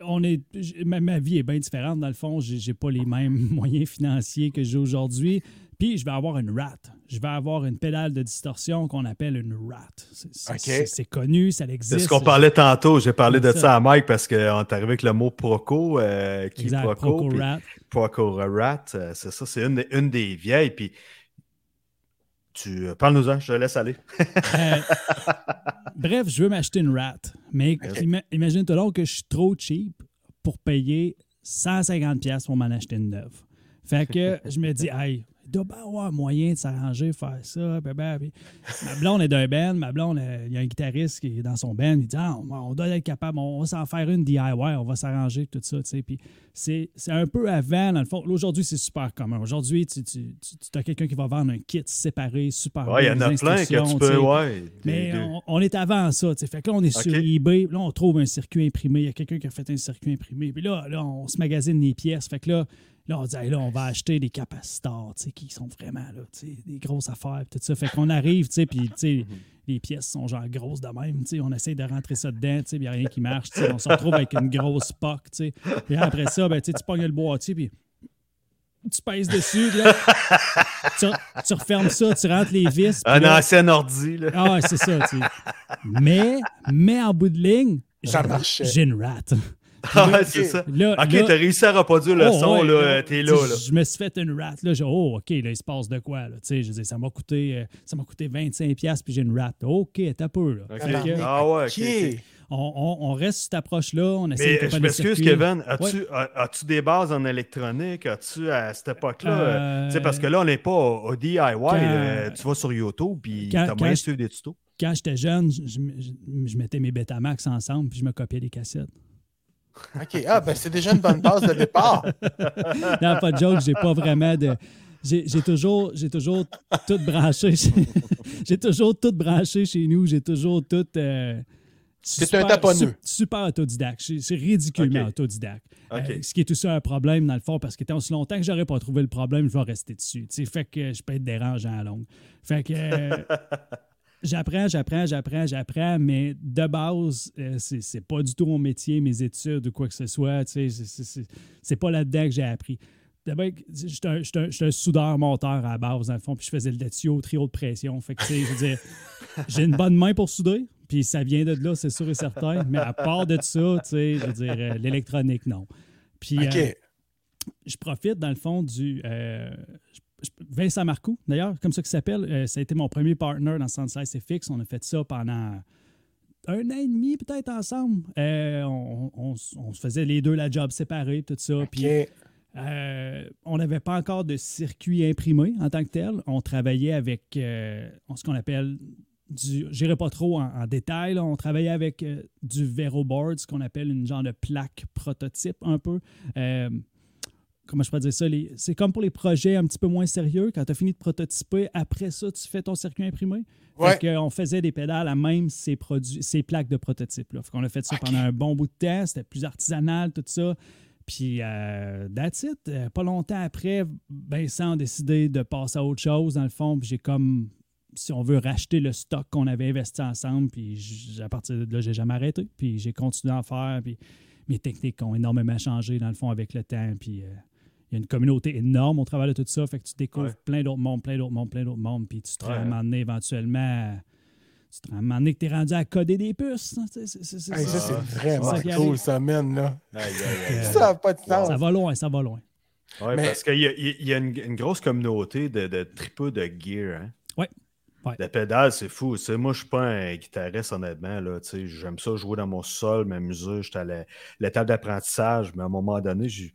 on est, ma, ma vie est bien différente, dans le fond. J'ai j'ai pas les mêmes moyens financiers que j'ai aujourd'hui. Puis, je vais avoir une rat. Je vais avoir une pédale de distorsion qu'on appelle une rat. C'est connu, ça existe. C'est ce qu'on parlait tantôt. J'ai parlé de ça ça. à Mike parce qu'on est arrivé avec le mot Proco, euh, qui Exact, Proco, Proco Rat. Proco Rat. euh, c'est ça, c'est une, des- une des vieilles. Puis tu euh, parle-nous-en, je te laisse aller. Euh, bref, je veux m'acheter une rat. Mais imagine-toi donc que je suis trop cheap pour payer 150$ piastres pour m'en acheter une neuve. Fait que je me dis, hey, il doit bien avoir moyen de s'arranger, faire ça. blablabla. Puis Ma blonde est d'un band. Ma blonde, euh, il y a un guitariste qui est dans son band. Il dit, ah, on, doit être capable, on va s'en faire une DIY, on va s'arranger, tout ça. tu sais. Puis c'est c'est un peu avant, dans le fond. Aujourd'hui, c'est super commun. Aujourd'hui, tu, tu, tu as quelqu'un qui va vendre un kit séparé, super Ouais, il y en a plein que tu peux. sais. Ouais, des- Mais des- on, on est avant ça. tu sais. Fait que là, on est sur eBay. Là, on trouve un circuit imprimé. Il y a quelqu'un qui a fait un circuit imprimé. Puis là, là on se magasine les pièces. Fait que là, là on dit, Hey, là, on va acheter des capacitors, tu sais, qui sont vraiment là, tu sais, des grosses affaires. Tout ça. Fait qu'on arrive, tu sais, puis tu sais, les pièces sont genre grosses de même. tu sais. On essaie de rentrer ça dedans, tu sais, il n'y a rien qui marche. tu sais. On se retrouve avec une grosse POC. tu sais. Puis après ça, ben, tu sais, tu pognes le boîtier, puis tu pèses dessus, là, tu, tu refermes ça, tu rentres les vis. Un là- ancien ordi, là. Ah, ouais, c'est ça, tu sais. Mais, mais en bout de ligne, Ça j'ai- marchait. j'ai une rate. Ah, ouais, c'est ça. Là, Ok, t'as réussi à reproduire le Oh, son, ouais, là. T'es là, là. Je me suis fait une rate. Là, oh, OK, là, il se passe de quoi? Là, Tu sais, je dire, ça m'a coûté, euh, ça m'a coûté 25$, puis j'ai une rate. OK, t'as peu. Là. Ah ouais, ok. On, on- on reste sur cette approche-là. On essaie de Mais je comparer les m'excuse. Kevin. As-tu as- as-tu des bases en électronique? As-tu à cette époque-là? Euh, Tu sais, parce que là, on n'est pas au, au DIY. quand- là. tu vas sur YouTube, puis t'as moyen de suivre des tutos. Quand j'étais jeune, je, je- je- je mettais mes Betamax ensemble, puis je me copiais des cassettes. OK. Ah, ben c'est déjà une bonne base de départ. Non, pas de joke, j'ai pas vraiment de. J'ai j'ai toujours, j'ai toujours tout branché. chez- j'ai toujours tout branché chez nous. J'ai toujours tout. euh, C'est super- un taponneux. su- Super autodidacte. C'est ridiculement autodidacte. Ok. Euh, ce qui est aussi un problème, dans le fond, parce que tant aussi longtemps que j'aurais pas trouvé le problème, je vais rester dessus. Tu sais, fait que je peux être dérangeant à longue. Fait que. euh, J'apprends, j'apprends, j'apprends, j'apprends, mais de base, euh, c'est c'est pas du tout mon métier, mes études ou quoi que ce soit. tu sais, c'est- c'est- C'est c'est pas là-dedans que j'ai appris. D'abord, j'étais un, un- un soudeur-monteur à la base, dans le fond, puis je faisais le tuyau, trio de pression. Fait que, tu sais, je veux dire, j'ai une bonne main pour souder, puis ça vient de là, c'est sûr et certain. Mais à part de ça, tu sais, je veux dire, euh, l'électronique, non. Puis, euh, je profite, dans le fond, du. euh, je- Vincent Marcoux, d'ailleurs, comme ça qu'il s'appelle, euh, ça a été mon premier partner dans Sunset FX. On a fait ça pendant un an et demi, peut-être, ensemble. Euh, on, on- on se faisait les deux la job séparée, tout ça. Puis, euh, on n'avait pas encore de circuit imprimé en tant que tel. On travaillait avec euh, ce qu'on appelle du. J'irai pas trop en, en détail. là. On travaillait avec du Veroboard, ce qu'on appelle une genre de plaque prototype un peu. Comment je pourrais dire ça? C'est comme pour les projets un petit peu moins sérieux. Quand tu as fini de prototyper, après ça, tu fais ton circuit imprimé. Ouais. Fait qu'on faisait des pédales à même ces, produits, ces plaques de prototype. Là. Fait qu'on a fait ça pendant un bon bout de temps. C'était plus artisanal, tout ça. Puis, euh, that's it. Euh, pas longtemps après, Vincent a décidé de passer à autre chose, dans le fond. Puis j'ai comme, si on veut, racheter le stock qu'on avait investi ensemble. Puis à partir de là, j'ai jamais arrêté. Puis j'ai continué à en faire. Puis mes techniques ont énormément changé, dans le fond, avec le temps. Puis euh, y a une communauté énorme au travers de tout ça. Fait que tu découvres Ouais. plein d'autres mondes, plein d'autres mondes, plein d'autres mondes. Puis tu te rends Ouais. éventuellement... Tu te rends que tu es rendu à coder des puces. hein, c'est- c'est- c'est Hey, ça, c'est vraiment ça cool, ça, man, là. Ça n'a pas de sens. Ça va loin, ça va loin. Mais- parce qu'il y a, il y a une, une grosse communauté de, de tripeux de gear. Hein? Ouais. Ouais. De pédales, c'est fou. Moi, je suis pas un guitariste, honnêtement. Là, Tu sais, J'aime ça jouer dans mon sol, m'amuser. J'étais à la- l'étape d'apprentissage, mais à un moment donné, j'ai-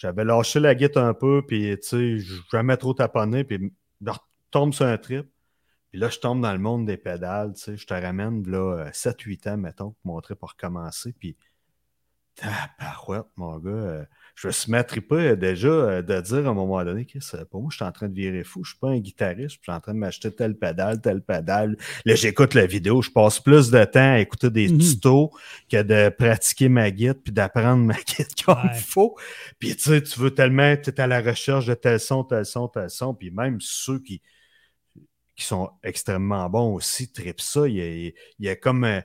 j'avais lâché la guitare un peu, puis tu sais, jamais trop taponné, puis je retombe sur un trip. Puis là, je tombe dans le monde des pédales. Tu sais, je te ramène là, 7-8 ans, mettons, pour mon trip pour recommencer. Puis, tabarouette, mon gars. Euh, je me suis euh, déjà euh, de dire à un moment donné, Chris, euh, pour moi, je suis en train de virer fou. Je suis pas un guitariste. Je suis en train de m'acheter telle pédale, telle pédale. Là, j'écoute la vidéo. Je passe plus de temps à écouter des Mhm. tutos que de pratiquer ma guitare puis d'apprendre ma guitare comme Ouais. il faut. Puis, tu sais, tu veux tellement, tu es à la recherche de tel son, tel son, tel son. Puis même ceux qui, qui sont extrêmement bons aussi tripent ça. Il y a, il y a comme... un-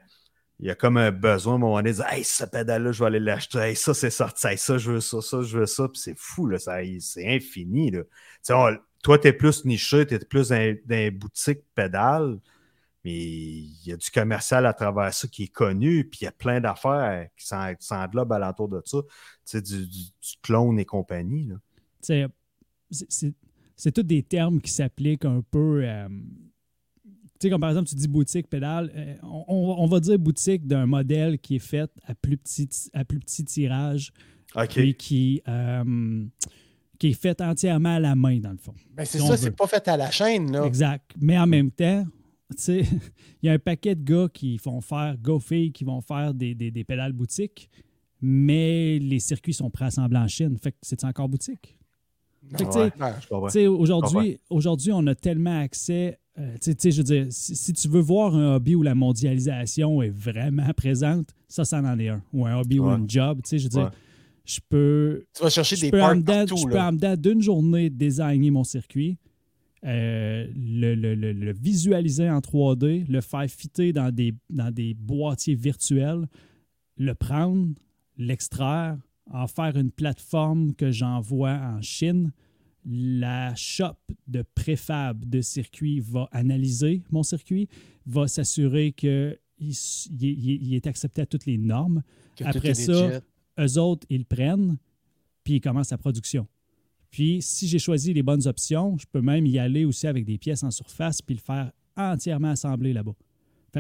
il y a comme un besoin à un moment donné de dire Hey, ce pédale-là, je vais aller l'acheter. Hey, ça, c'est sorti. Hey, ça, je veux ça, ça, je veux ça. Puis c'est fou, là. C'est infini, là. Tu on- toi, t'es plus niché, t'es plus dans, boutiques pédales, mais il y a du commercial à travers ça qui est connu, puis il y a plein d'affaires qui s'en- qui s'englobent alentour de ça. Tu sais, du, clone et compagnie, là. Tu c'est- c'est c'est tous des termes qui s'appliquent un peu. euh, tu sais, comme par exemple, tu dis boutique, pédale. euh, on, on- on va dire boutique d'un modèle qui est fait à plus petit, à plus petit tirage OK. et qui, euh, qui est fait entièrement à la main, dans le fond. Ben, c'est Si ça, c'est pas fait à la chaîne, là. Exact. Mais en même temps, tu sais, il y a un paquet de gars qui font faire, go filles, qui vont faire des, des, des pédales boutiques, mais les circuits sont préassemblés en Chine. Fait que c'est encore boutique. Fait que, tu sais, Ouais. Ouais. Je comprends. tu sais, aujourd'hui, aujourd'hui, on a tellement accès. Euh, je veux dire, si, si tu veux voir un hobby où la mondialisation est vraiment présente, ça, ça en est un. Ou un hobby ou une job. Tu sais, je veux dire, Ouais. je peux, Tu vas chercher des peux, parts partout, je peux en dedans d'une journée designer mon circuit, euh, le, le- le- le visualiser en 3D, le faire fitter dans des, dans des boîtiers virtuels, le prendre, l'extraire, en faire une plateforme que j'envoie en Chine, la shop de préfab de circuit va analyser mon circuit, va s'assurer qu'il il est- accepté à toutes les normes. Que Après ça, eux autres, ils le prennent, puis ils commencent la production. Puis, si j'ai choisi les bonnes options, je peux même y aller aussi avec des pièces en surface, puis le faire entièrement assembler là-bas.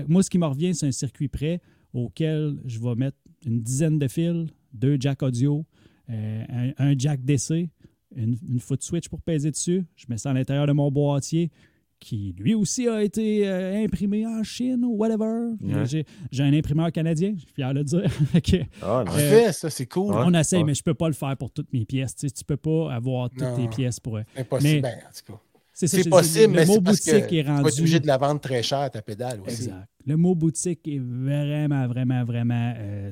Moi, ce qui me revient, c'est un circuit prêt auquel je vais mettre une dizaine de fils, deux jacks audio, euh, un, un jack DC, une, une foot switch pour peser dessus. Je mets ça à l'intérieur de mon boîtier qui lui aussi a été euh, imprimé en Chine ou whatever. Ouais. J'ai, un imprimeur canadien, je suis fier de le dire. Fait que, Ah, non. Parfait, ça, c'est cool. Ouais. on essaye, ouais. mais je peux pas le faire pour toutes mes pièces. Tu sais, tu peux pas avoir toutes Non. tes pièces pour. euh, Impossible. Mais- Ben, en tout cas. C'est possible, le mais mot c'est parce que boutique tu est vas être rendu. obligé de la vendre très cher, ta pédale aussi. Exact. Le mot boutique est vraiment, vraiment, vraiment. euh,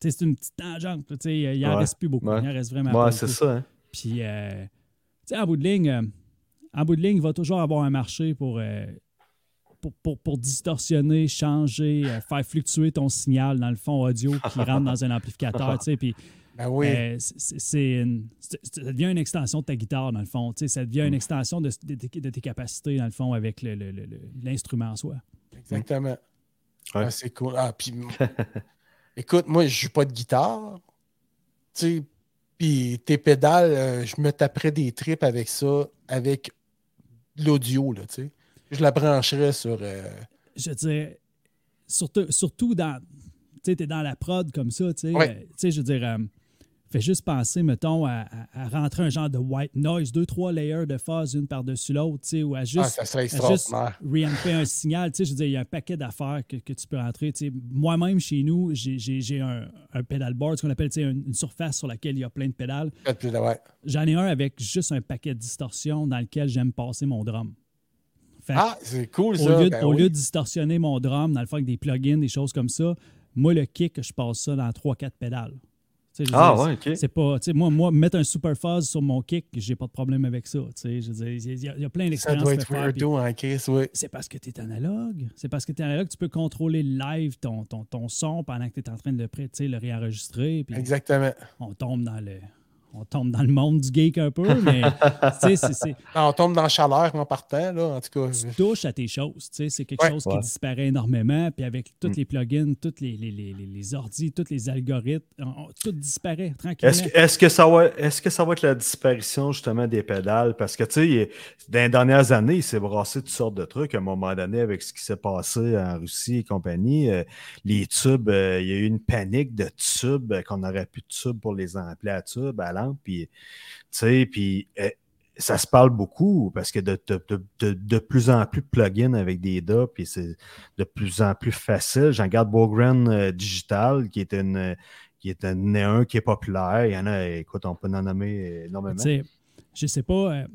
tu c'est une petite tangente. tu sais, Il en Ouais. reste plus beaucoup. Ouais. Il en reste vraiment Ouais, pas c'est beaucoup. ça. Hein? Puis, euh, tu sais, en bout de ligne, euh, en bout de ligne, il va toujours avoir un marché pour, euh, pour, pour, pour distorsionner, changer, euh, faire fluctuer ton signal dans le fond audio qui rentre dans un amplificateur. tu sais, Puis, Ben oui. euh, c'est- ça devient une extension de ta guitare, dans le fond. Tu sais, Ça devient Mm. une extension de, de- de- de tes capacités, dans le fond, avec le- le- le- le- l'instrument en soi. Exactement. Ouais. Ah, c'est cool. Ah, puis, écoute, moi, je joue pas de guitare. Tu sais, puis tes pédales, euh, je me taperais des tripes avec ça, avec l'audio, là, tu sais. Je la brancherais sur... euh, je veux dire, surtout, surtout dans. Tu sais, t'es dans la prod comme ça, tu sais. Ouais. euh, tu sais, je veux dire, fais juste penser, mettons, à, rentrer un genre de white noise, deux, trois layers de phase une par-dessus l'autre, tu sais, ou à juste. ah, ça serait à juste un signal, tu sais, je veux dire, il y a un paquet d'affaires que, que tu peux rentrer. Moi-même, chez nous, j'ai- un, un pedalboard, ce qu'on appelle une, une surface sur laquelle il y a plein de pédales. Ouais. J'en ai un avec juste un paquet de distorsion dans lequel j'aime passer mon drum. Fait Ah, c'est cool, au ça. lieu, Ben au oui. lieu de distorsionner mon drum, dans le fond, avec des plugins, des choses comme ça, moi, le kick, je passe ça dans 3-4 pédales. Ah, dire, ouais, ok. C'est pas, moi, moi, mettre un super fuzz sur mon kick, j'ai pas de problème avec ça. tu sais, je veux dire, Il y, a- il y a plein Ça d'expériences doit à être weirdo en case, oui. C'est parce que tu es analogue. C'est parce que tu es analogue, tu peux contrôler live ton, ton, ton son pendant que tu es en train de le, le réenregistrer. Puis Exactement. on tombe dans le. On tombe dans le monde du geek un peu, mais tu sais, c'est- c'est- Non, on tombe dans la chaleur en partant, là, en tout cas. tu touches à tes choses. tu sais, C'est quelque Ouais. chose Ouais. qui disparaît énormément. Puis avec tous Mm. les plugins, tous les, les, les, les, les ordis, tous les algorithmes, on- on- tout disparaît tranquillement. Est-ce que, est-ce que ça va, est-ce que ça va être la disparition justement des pédales? Parce que tu sais, dans les dernières années, il s'est brassé toutes sortes de trucs. À un moment donné, avec ce qui s'est passé en Russie et compagnie, euh, les tubes, euh, il y a eu une panique de tubes, euh, qu'on n'aurait plus de tubes pour les amplis à tubes, à Puis, tu sais, puis euh, ça se parle beaucoup parce que de, de, de, de- de plus en plus de plugins avec des DA, puis c'est de plus en plus facile. J'en garde Bogren euh, Digital, qui est une qui est un, un qui est populaire. Il y en a, écoute, on peut en nommer énormément. Tu sais, je sais pas. euh,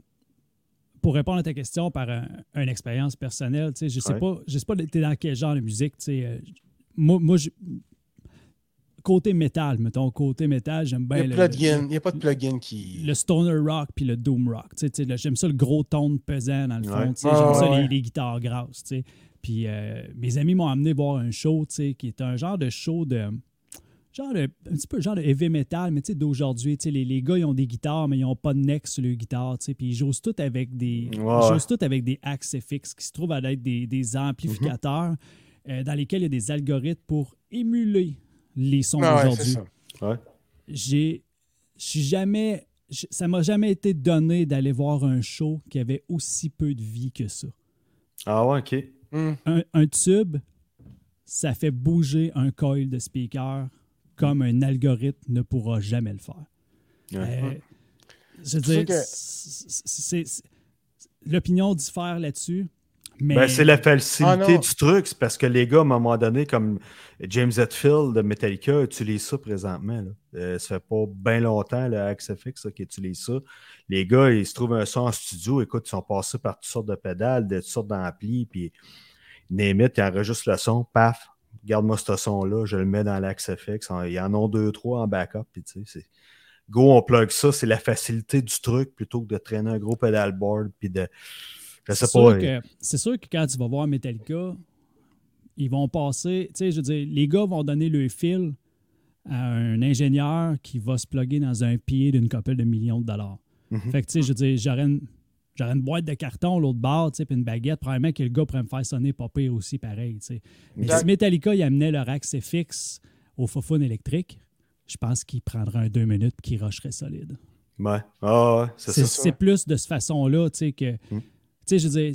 pour répondre à ta question par un- une expérience personnelle, tu sais, je sais Ouais. pas, je sais pas t'es dans quel genre de musique. tu sais, euh, moi, moi je- côté métal, mettons, côté métal, j'aime bien n'y le, plugin- il y a pas de plugin qui. le stoner rock puis le doom rock. J'aime ça le gros ton pesant dans le fond. Ouais. J'aime ouais, ça les, les guitares grasses. tu sais. Puis euh, mes amis m'ont amené voir un show tu sais, qui est un genre de show de. Genre de, un petit peu genre de heavy metal, mais tu sais, d'aujourd'hui, tu sais, les, les gars, ils ont des guitares, mais ils n'ont pas de neck sur leur guitare, tu sais, puis ils jouent tout avec des, ils jouent tout avec des Axe FX qui se trouvent à être des, des amplificateurs euh, dans lesquels il y a des algorithmes pour émuler les sons Ah ouais, ça. Ouais. j'ai je suis jamais ça m'a jamais été donné d'aller voir un show qui avait aussi peu de vie que ça. Ah ouais, ok. Hmm. Un, un tube, ça fait bouger un coil de speaker comme un algorithme ne pourra jamais le faire. Ouais. Euh, je veux dire, que- c'est- c'est- c'est- l'opinion diffère là-dessus, mais Ben, c'est la facilité Ah, du truc, c'est parce que les gars, à un moment donné, comme James Hetfield de Metallica, utilise ça présentement. Là. Euh, ça fait pas bien longtemps, le là, qui utilise ça. Les gars, ils se trouvent un son en studio, écoute, ils sont passés par toutes sortes de pédales, de toutes sortes d'amplis, puis name it, ils enregistrent le son, paf, garde-moi ce son-là, je le mets dans l'XFX. Ils en ont deux, trois en backup, puis tu sais, c'est. Go, on plug ça, c'est la facilité du truc plutôt que de traîner un gros pedalboard, puis de. Je sais c'est pas. sûr, que, c'est sûr que quand tu vas voir Metallica, ils vont passer, tu sais, je veux dire, les gars vont donner le fil à un ingénieur qui va se plugger dans un pied d'une couple de millions de dollars. Mhm. Fait que, tu sais, je veux dire, j'aurais une, boîte de carton, l'autre bord, tu sais, puis une baguette. Probablement que le gars pourrait me faire sonner pas pire aussi, pareil, tu sais. Mais Exact. si Metallica, il amenait leur accès fixe au fofone électrique, je pense qu'il prendrait un deux minutes et qu'il rusherait solide. Ouais. Ah, ouais, c'est C'est ça. c'est plus de cette façon-là, tu sais, que. Mm. Tu sais, je veux dire,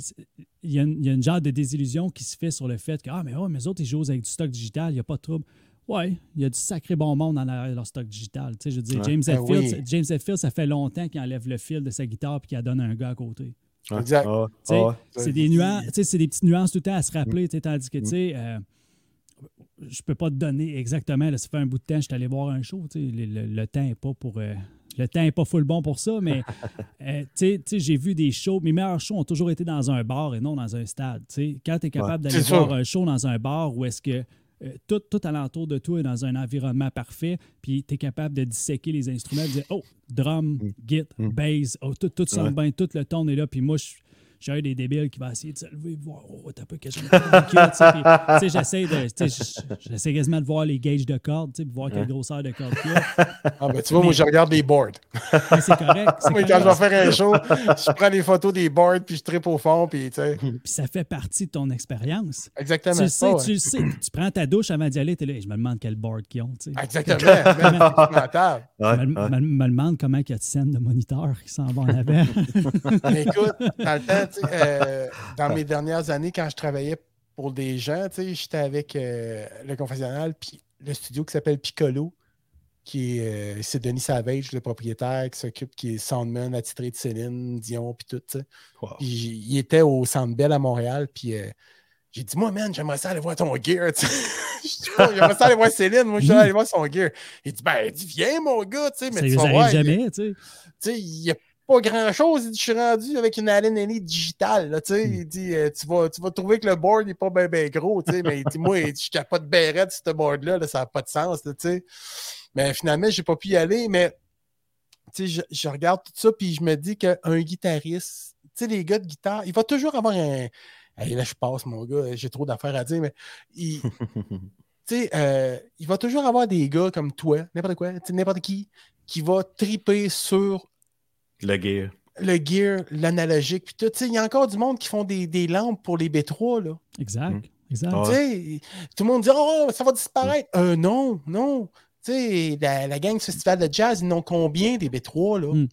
il y, a une- il y a une genre de désillusion qui se fait sur le fait que, ah, mais ouais, mais eux autres, ils jouent avec du stock digital, il n'y a pas de trouble. Ouais, il y a du sacré bon monde dans leur, leur stock digital. Tu sais, je veux dire, Ouais. James Ah Hetfield, oui. ça- James Hetfield, ça fait longtemps qu'il enlève le fil de sa guitare et qu'il la donne à un gars à côté. Ouais. Exact. Ah, Tu sais, ah, c'est des nuances, tu sais, c'est des petites nuances tout le temps à se rappeler, tu sais, tandis que, tu sais, euh, je peux pas te donner exactement, là, ça fait un bout de temps, je suis allé voir un show, tu sais, le, le- le temps n'est pas pour... euh, le temps n'est pas full bon pour ça, mais euh, tu sais, j'ai vu des shows. Mes meilleurs shows ont toujours été dans un bar et non dans un stade. tu sais. Quand tu es capable d'aller voir sûr. un show dans un bar où est-ce que euh, tout, tout alentour de toi est dans un environnement parfait, puis tu es capable de disséquer les instruments, de dire Oh, drum, git, bass, oh, tout, tout sonne bien, tout le ton est là, puis moi, je j'ai un des débiles qui va essayer de se lever, voir, oh, t'as pas que j'aime pas le cul, tu sais, puis, tu sais, j'essaie de, tu sais, j'essaie quasiment de voir les gauges de cordes, tu voir quelle grosseur de corde qu'il y a. Ah, ben, tu vois, moi, je regarde les boards. C'est correct. c'est Moi, correct. quand je vais faire un show, je prends des photos des boards, puis je tripe au fond, puis tu sais. Puis ça fait partie de ton expérience. Exactement. Tu le sais, Ah, ouais. tu le sais. Tu prends ta douche avant d'y aller, t'es là, je me demande quel board qu'ils ont. tu sais. Exactement. Je me, ouais. me- me demande comment il y a de scènes de moniteurs qui s'en vont en avant. Écoute, dans le temps, euh, dans mes dernières années, quand je travaillais pour des gens, tu sais, j'étais avec euh, le confessionnal, puis le studio qui s'appelle Piccolo, qui est, euh, c'est Denis Savage, le propriétaire, qui s'occupe, qui est soundman attitré de Céline Dion, puis tout, tu sais. Wow. Il était au Centre Bell à Montréal, puis j'ai dit, moi, man, j'aimerais ça aller voir ton gear, j'aimerais ça aller voir Céline, moi, je suis allé voir son gear. Il dit, ben, viens, mon gars, tu sais, mais ça tu vas voir, jamais, tu sais. tu sais, il a pas grand-chose. Il dit, Je suis rendu avec une Allen digitale. Là, tu sais. Il dit euh, tu, vas, tu vas trouver que le board n'est pas bien ben gros. Mais il dit Moi, il dit, je capote bien raide sur ce board-là. là, ça n'a pas de sens. là. Mais finalement, je n'ai pas pu y aller. Mais je, je regarde tout ça puis je me dis qu'un guitariste, tu sais, les gars de guitare, il va toujours avoir un. Hey, là, je passe, mon gars, j'ai trop d'affaires à dire, mais il, euh, il va toujours avoir des gars comme toi, n'importe quoi, n'importe qui, qui va triper sur Le gear. le gear, l'analogique, puis tout. Tu sais, il y a encore du monde qui font des, des lampes pour les B3, là. Exact. Mm. Exact. Ah Tu sais, tout le monde dit « Oh, ça va disparaître! Euh, non, non. Tu sais, la, la gang du Festival de Jazz, ils n'ont combien des B3, là? Mm.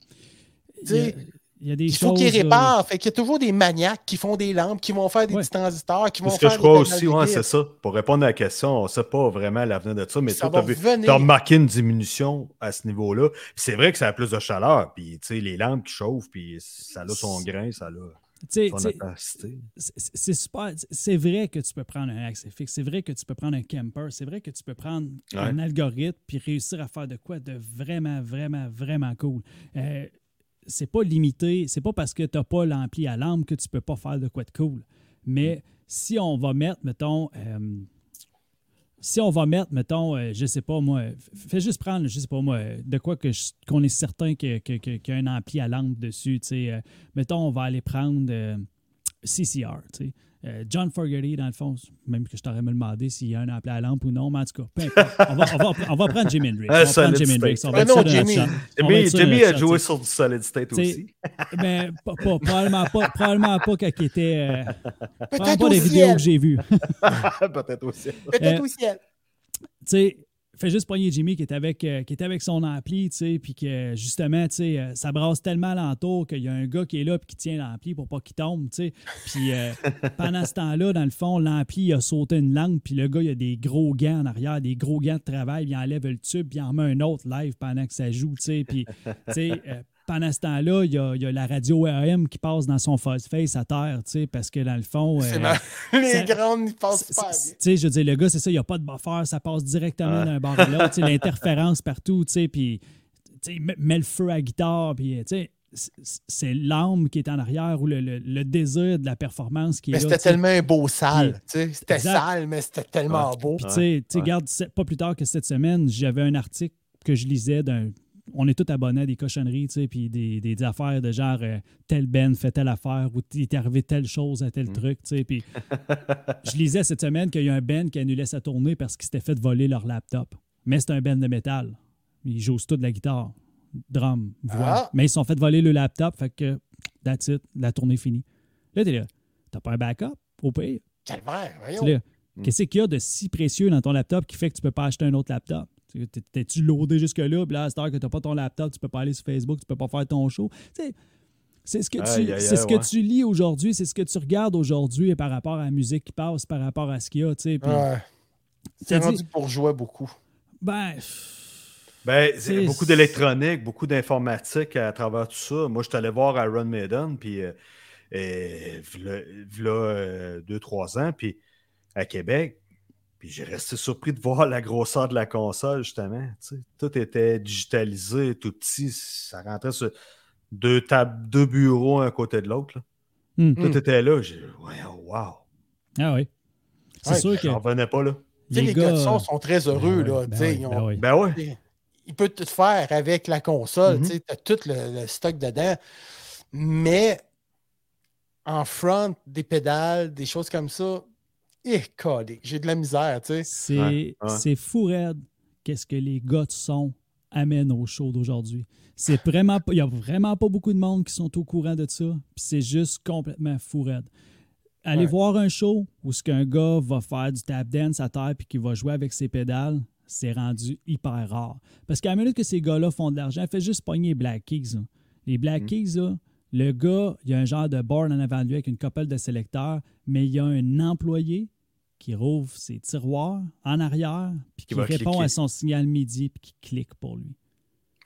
Il y a, des faut qu'ils là, réparent. Fait qu'il y a toujours des maniaques qui font des lampes, qui vont faire des Ouais. petits transistors, qui vont C'est ce que faire je crois des aussi, ouais, c'est ça. Pour répondre à la question, on ne sait pas vraiment l'avenir de ça, mais tu as, remarqué une diminution à ce niveau-là. C'est vrai que ça a plus de chaleur, puis tu sais, les lampes qui chauffent, puis ça a son grain, ça a c'est c'est super. C'est vrai que tu peux prendre un axe fixe, c'est vrai que tu peux prendre un camper, c'est vrai que tu peux prendre Ouais. un algorithme puis réussir à faire de quoi de vraiment, vraiment, vraiment cool. Euh, c'est pas limité, c'est pas parce que tu n'as pas l'ampli à lampe que tu peux pas faire de quoi de cool. Mais si on va mettre, mettons, euh, si on va mettre, mettons, euh, je sais pas moi, fais juste prendre, je sais pas moi, de quoi que qu'on est certain que- que- que- qu'il y a un ampli à lampe dessus, tu sais. euh, mettons, on va aller prendre euh, CCR, tu sais. Euh, John Fogerty, dans le fond, même que je t'aurais me demandé s'il y a un ampli à lampe ou non, mais en tout cas, peu importe. On va, on va- on va prendre Jimi Hendrix. Ah, on va prendre solid Jimi state. Hendrix. On va être non, Jimmy. Jimmy, Jimmy a joué sur du solid state aussi. Mais pas, pas- probablement, pas, probablement pas quand il était. euh, probablement Peut-être pas au des vidéos ciel. que j'ai vues. Peut-être aussi. Peut-être Euh, au ciel. tu sais, fais juste poigner Jimmy qui est avec, euh, qui est avec son ampli, tu sais, puis que justement, tu sais, euh, ça brasse tellement alentour qu'il y a un gars qui est là puis qui tient l'ampli pour pas qu'il tombe, tu sais. Puis euh, pendant ce temps-là, dans le fond, l'ampli a sauté une langue, puis le gars, il a des gros gants en arrière, des gros gants de travail, puis il enlève le tube, puis il en met un autre live pendant que ça joue, tu sais. Puis, tu sais, pendant ce temps-là, il y a, il y a la radio AM qui passe dans son fuzz face à terre, tu sais, parce que dans le fond. C'est euh, ma- Les ça- grandes, ils passent bien. Tu sais, je veux dire, le gars, c'est ça, il n'y a pas de buffer, ça passe directement Ouais. d'un bord à l'autre. Tu sais, L'interférence partout, tu sais, puis tu sais, met, le feu à la guitare, puis tu sais, c'est- l'âme qui est en arrière ou le, le- le désir de la performance qui est Mais là. c'était tellement un beau sale. Puis- tu sais. C'était sale, mais c'était tellement beau. Puis, tu sais, tu sais, ouais. garde, c'est- pas plus tard que cette semaine, j'avais un article que je lisais d'un. On est tous abonnés à des cochonneries, tu sais, puis des, des, des affaires de genre euh, tel Ben fait telle affaire ou il est arrivé telle chose à tel Mm. truc, tu sais. Puis je lisais cette semaine qu'il y a un Ben qui annulait sa tournée parce qu'il s'était fait voler leur laptop. Mais c'est un Ben de métal. Ils jouent tout de la guitare. drum, voix. Ah. Mais ils se sont fait voler le laptop, fait que that's it, la tournée est finie. Là, t'es là, t'as pas un backup, au pire. Calvaire, voyons. là, Qu'est-ce qu'il y a de si précieux dans ton laptop qui fait que tu peux pas acheter un autre laptop? Tu- t'es- T'es-tu loadé jusque-là? Puis là, à cette heure que tu n'as pas ton laptop, tu peux pas aller sur Facebook, tu peux pas faire ton show. C'est ce que, tu, aïe, c'est ce que ouais. tu lis aujourd'hui, c'est ce que tu regardes aujourd'hui par rapport à la musique qui passe, par rapport à ce qu'il y a. tu sais, puis- Ouais. T'as C'est dit- rendu pour jouer beaucoup. Ben, Ben, C'est- beaucoup d'électronique, beaucoup d'informatique à travers tout ça. Moi, je suis allé voir Iron Maiden, puis euh, v'là, v'là, euh, deux, trois ans, puis à Québec. Puis j'ai resté surpris de voir la grosseur de la console, justement. tu sais. Tout était digitalisé, tout petit. Ça rentrait sur deux tables, deux bureaux un à côté de l'autre. Hmm. Tout était là. J'ai ouais, wow. ah oui. C'est Ouais, sûr que J'en revenais pas là. Les, gars de son sont très heureux. Ben là, oui, ben sais, oui, ils ont- ben oui. Ben ouais. il peut tout faire avec la console. Mhm. Tu as tout le, le stock dedans. Mais en front, des pédales, des choses comme ça, j'ai de la misère. tu sais. c'est Ouais, ouais. c'est fou raide qu'est-ce que les gars de son amènent au show d'aujourd'hui. C'est vraiment pas- il y a vraiment pas beaucoup de monde qui sont au courant de ça, puis c'est juste complètement fou raide. Aller Ouais. voir un show où ce qu'un gars va faire du tap dance à terre puis qu'il va jouer avec ses pédales, c'est rendu hyper rare. Parce qu'à la minute que ces gars-là font de l'argent, fait juste pogner les Black Keys. là. Les Black Mm. Keys, là, le gars, il y a un genre de board en avant de lui avec une couple de sélecteurs, mais il y a un employé qui rouvre ses tiroirs en arrière puis qui, répond cliquer. à son signal MIDI puis qui clique pour lui.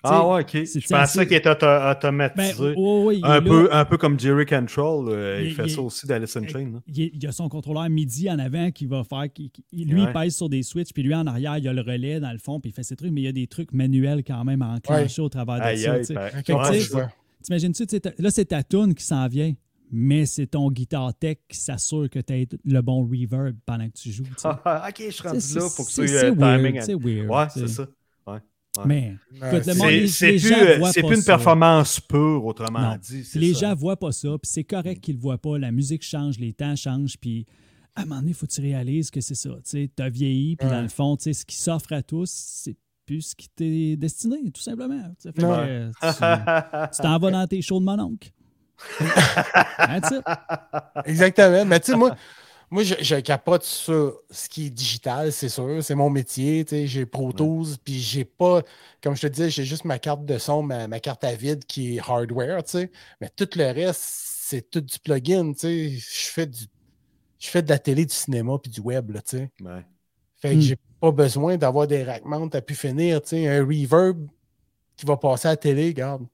Ah ouais, ok. c'est- Je pensais assez- qu'il était auto- Ben, automatisé. oh, oui, un, peu, un peu comme Jerry Control. euh, il, Il- fait il- ça aussi d'Alice in Chain. là. il, il a son contrôleur MIDI en avant qui va faire. qui- qui- lui, il pèse sur des switches, puis lui, en arrière, il y a le relais dans le fond, puis il fait ses trucs, mais il y a des trucs manuels quand même à enclencher au travers de Aïe, ça. ben. T'imagines-tu, là, c'est ta tune qui s'en vient, mais c'est ton guitar tech qui s'assure que tu as le bon reverb pendant que tu joues. Ah, ok, je suis rendu là pour que tu c'est aies le weird, timing. c'est weird, Ouais, c'est ça. Ouais. Ouais. Mais Ouais, C'est plus, euh, une ça. performance pure, autrement Non. dit. Les ça. gens voient pas ça, puis c'est correct qu'ils le voient pas. La musique change, les temps changent, puis à un moment donné, il faut que tu réalises que c'est ça. Tu as vieilli, puis Ouais. dans le fond, tu sais, ce qui s'offre à tous, c'est plus ce qui t'est destiné, tout simplement. Fait que, euh, tu tu t'en vas dans tes shows de mon oncle. That's it. Exactement. Mais tu sais, moi, moi je, je capote sur ce qui est digital, c'est sûr. C'est mon métier. tu sais, J'ai Pro Tools, puis j'ai pas, comme je te disais, j'ai juste ma carte de son, ma, ma carte à vide qui est hardware. tu sais. Mais tout le reste, c'est tout du plugin. tu sais. Je fais du. Je fais de la télé, du cinéma puis du web, là, tu sais. Ouais. Fait que Hmm. j'ai pas besoin d'avoir des rackmounts à pu finir, tu sais. Un reverb qui va passer à la télé, regarde.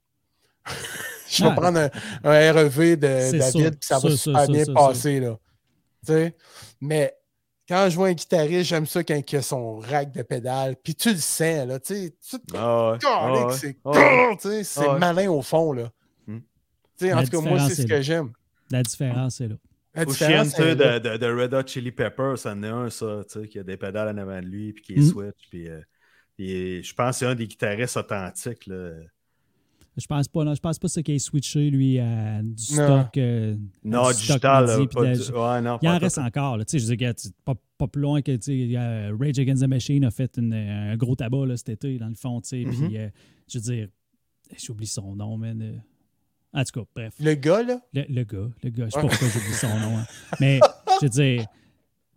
Je vais prendre un, un REV de C'est David, puis ça va sûr, super sûr, bien sûr, passer, là. Tu sais? Mais quand je vois un guitariste, j'aime ça quand il a son rack de pédales, puis tu le sens, là, tu Ah ouais. c'est malin au fond, là. Hmm. Tu sais, en La tout cas, moi, c'est ce est que j'aime. La différence, c'est là. La Ou est de, de, de Red Hot Chili Peppers, ça en est un, ça, tu sais, qui a des pédales en avant de lui, puis qui est Mm. switch. Puis, euh, puis je pense que c'est un des guitaristes authentiques. Là. Je pense pas, non, je pense pas ce qu'il ait switché, lui, à du stock. euh, Non, du stock digital. MIDI, là, puis pas de- du- ouais, non, Il en reste encore. Là. Tu sais, je veux dire, c'est pas, pas plus loin que a Rage Against the Machine a fait une- un gros tabac là, cet été, dans le fond. tu sais. Puis, euh, je veux dire, j'oublie son nom, euh. En tout cas, bref. Le gars, là, Le, le gars, le gars, je sais pas pourquoi j'oublie son nom. hein. Mais, je veux dire,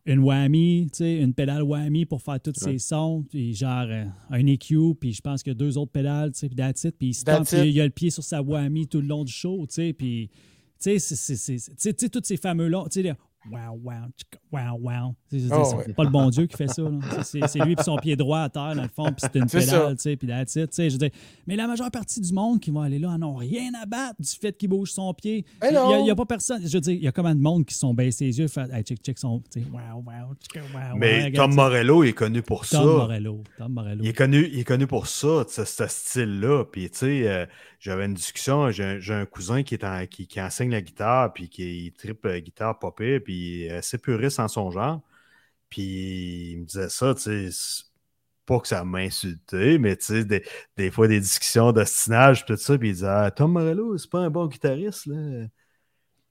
une whammy, tu sais, une pédale whammy pour faire tous ces sons, puis genre euh, un EQ, puis je pense qu'il y a deux autres pédales, tu sais, puis that's it, puis il se tente, puis il a le pied sur sa whammy tout le long du show, tu sais, puis, tu sais, c'est- c'est- c'est- c'est- tu sais, wow, wow, wow, wow, Oh, c'est ouais. pas le bon Dieu qui fait ça, là. C'est- lui puis son pied droit à terre, dans le fond, puis c'est une pédale, tu sais, puis it, tu sais, je mais la majeure partie du monde qui va aller là en ont rien à battre du fait qu'il bouge son pied. Il n'y a, pas personne. Je veux dire, il y a combien de monde qui sont baissés les yeux, fait hey, check, check son. tu sais, Wow, wow, wow, Mais wow, regarde Tom. Morello il est connu pour Tom ça. Morello. Tom Morello. Il est, connu, il est connu pour ça, ce, style-là. Puis, tu sais, euh, j'avais une discussion, j'ai un, cousin qui, est en- qui, qui enseigne la guitare, puis qui il tripe euh, guitare popée, puis est assez puriste en son genre. Puis, il me disait ça, tu sais, c'est pas que ça m'a insulté, mais tu sais, des, des fois, des discussions d'ostinage, tout ça, puis il disait, ah, Tom Morello, c'est pas un bon guitariste, là.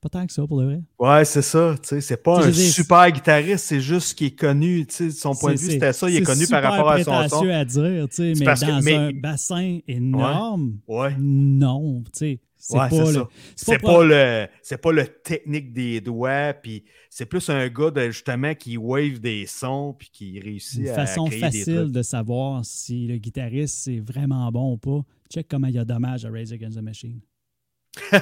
Pas tant que ça, pour de vrai. Ouais, c'est ça. tu sais, C'est pas un dire, super guitariste, c'est juste qu'il est connu. tu sais, Son point de vue, C'est- c'était ça. Il est c'est connu par rapport à son son. prétentieux à dire, tu sais, C'est mais que- dans mais- un bassin énorme, Ouais. non, tu sais. C'est Ouais, pas, le- c'est pas pas, le, c'est pas le technique des doigts, puis c'est plus un gars de, justement qui wave des sons puis qui réussit une à façon créer des facile trucs. de savoir si le guitariste c'est vraiment bon ou pas. Check comment il y a dommage à Raise Against the Machine.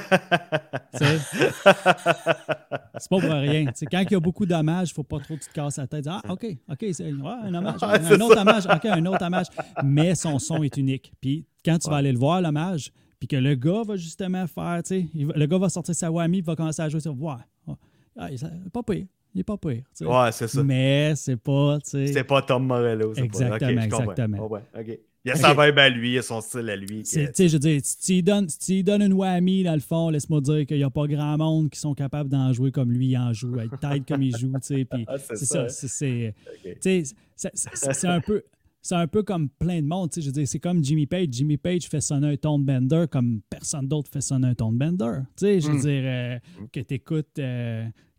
C'est pas pour rien. Quand il y a beaucoup d'hommages, il ne faut pas trop que tu te casses la tête. Ah, OK, OK, c'est ouais, un hommage. Un, autre hommage. OK, un autre hommage. Mais son son est unique. Puis quand tu vas aller le voir, l'hommage, puis que le gars va justement faire, tu sais, le gars va sortir sa whammy, il va commencer à jouer sur. Ouais, ouais. Ah, il est pas pire. Il est pas pire. Ouais, c'est ça. Mais c'est pas, tu sais. C'est pas Tom Morello. c'est pas- Exactement, ok, je comprends. exactement. Ouais, ok. Il a sa vibe à lui, il a son style à lui. Tu sais, je veux dire, si tu lui donnes, si une whammy, dans le fond, laisse-moi dire qu'il n'y a pas grand monde qui sont capables d'en jouer comme lui il en joue, être tight comme il joue, tu sais, Ah, c'est ça, ça, c'est- c'est... Ok. Tu sais, c'est- c'est c'est un peu... C'est un peu comme plein de monde, tu sais, je veux dire, c'est comme Jimmy Page. Jimmy Page fait sonner un tone bender comme personne d'autre fait sonner un tone bender. Tu sais, je veux Mm. dire, euh, que tu écoutes,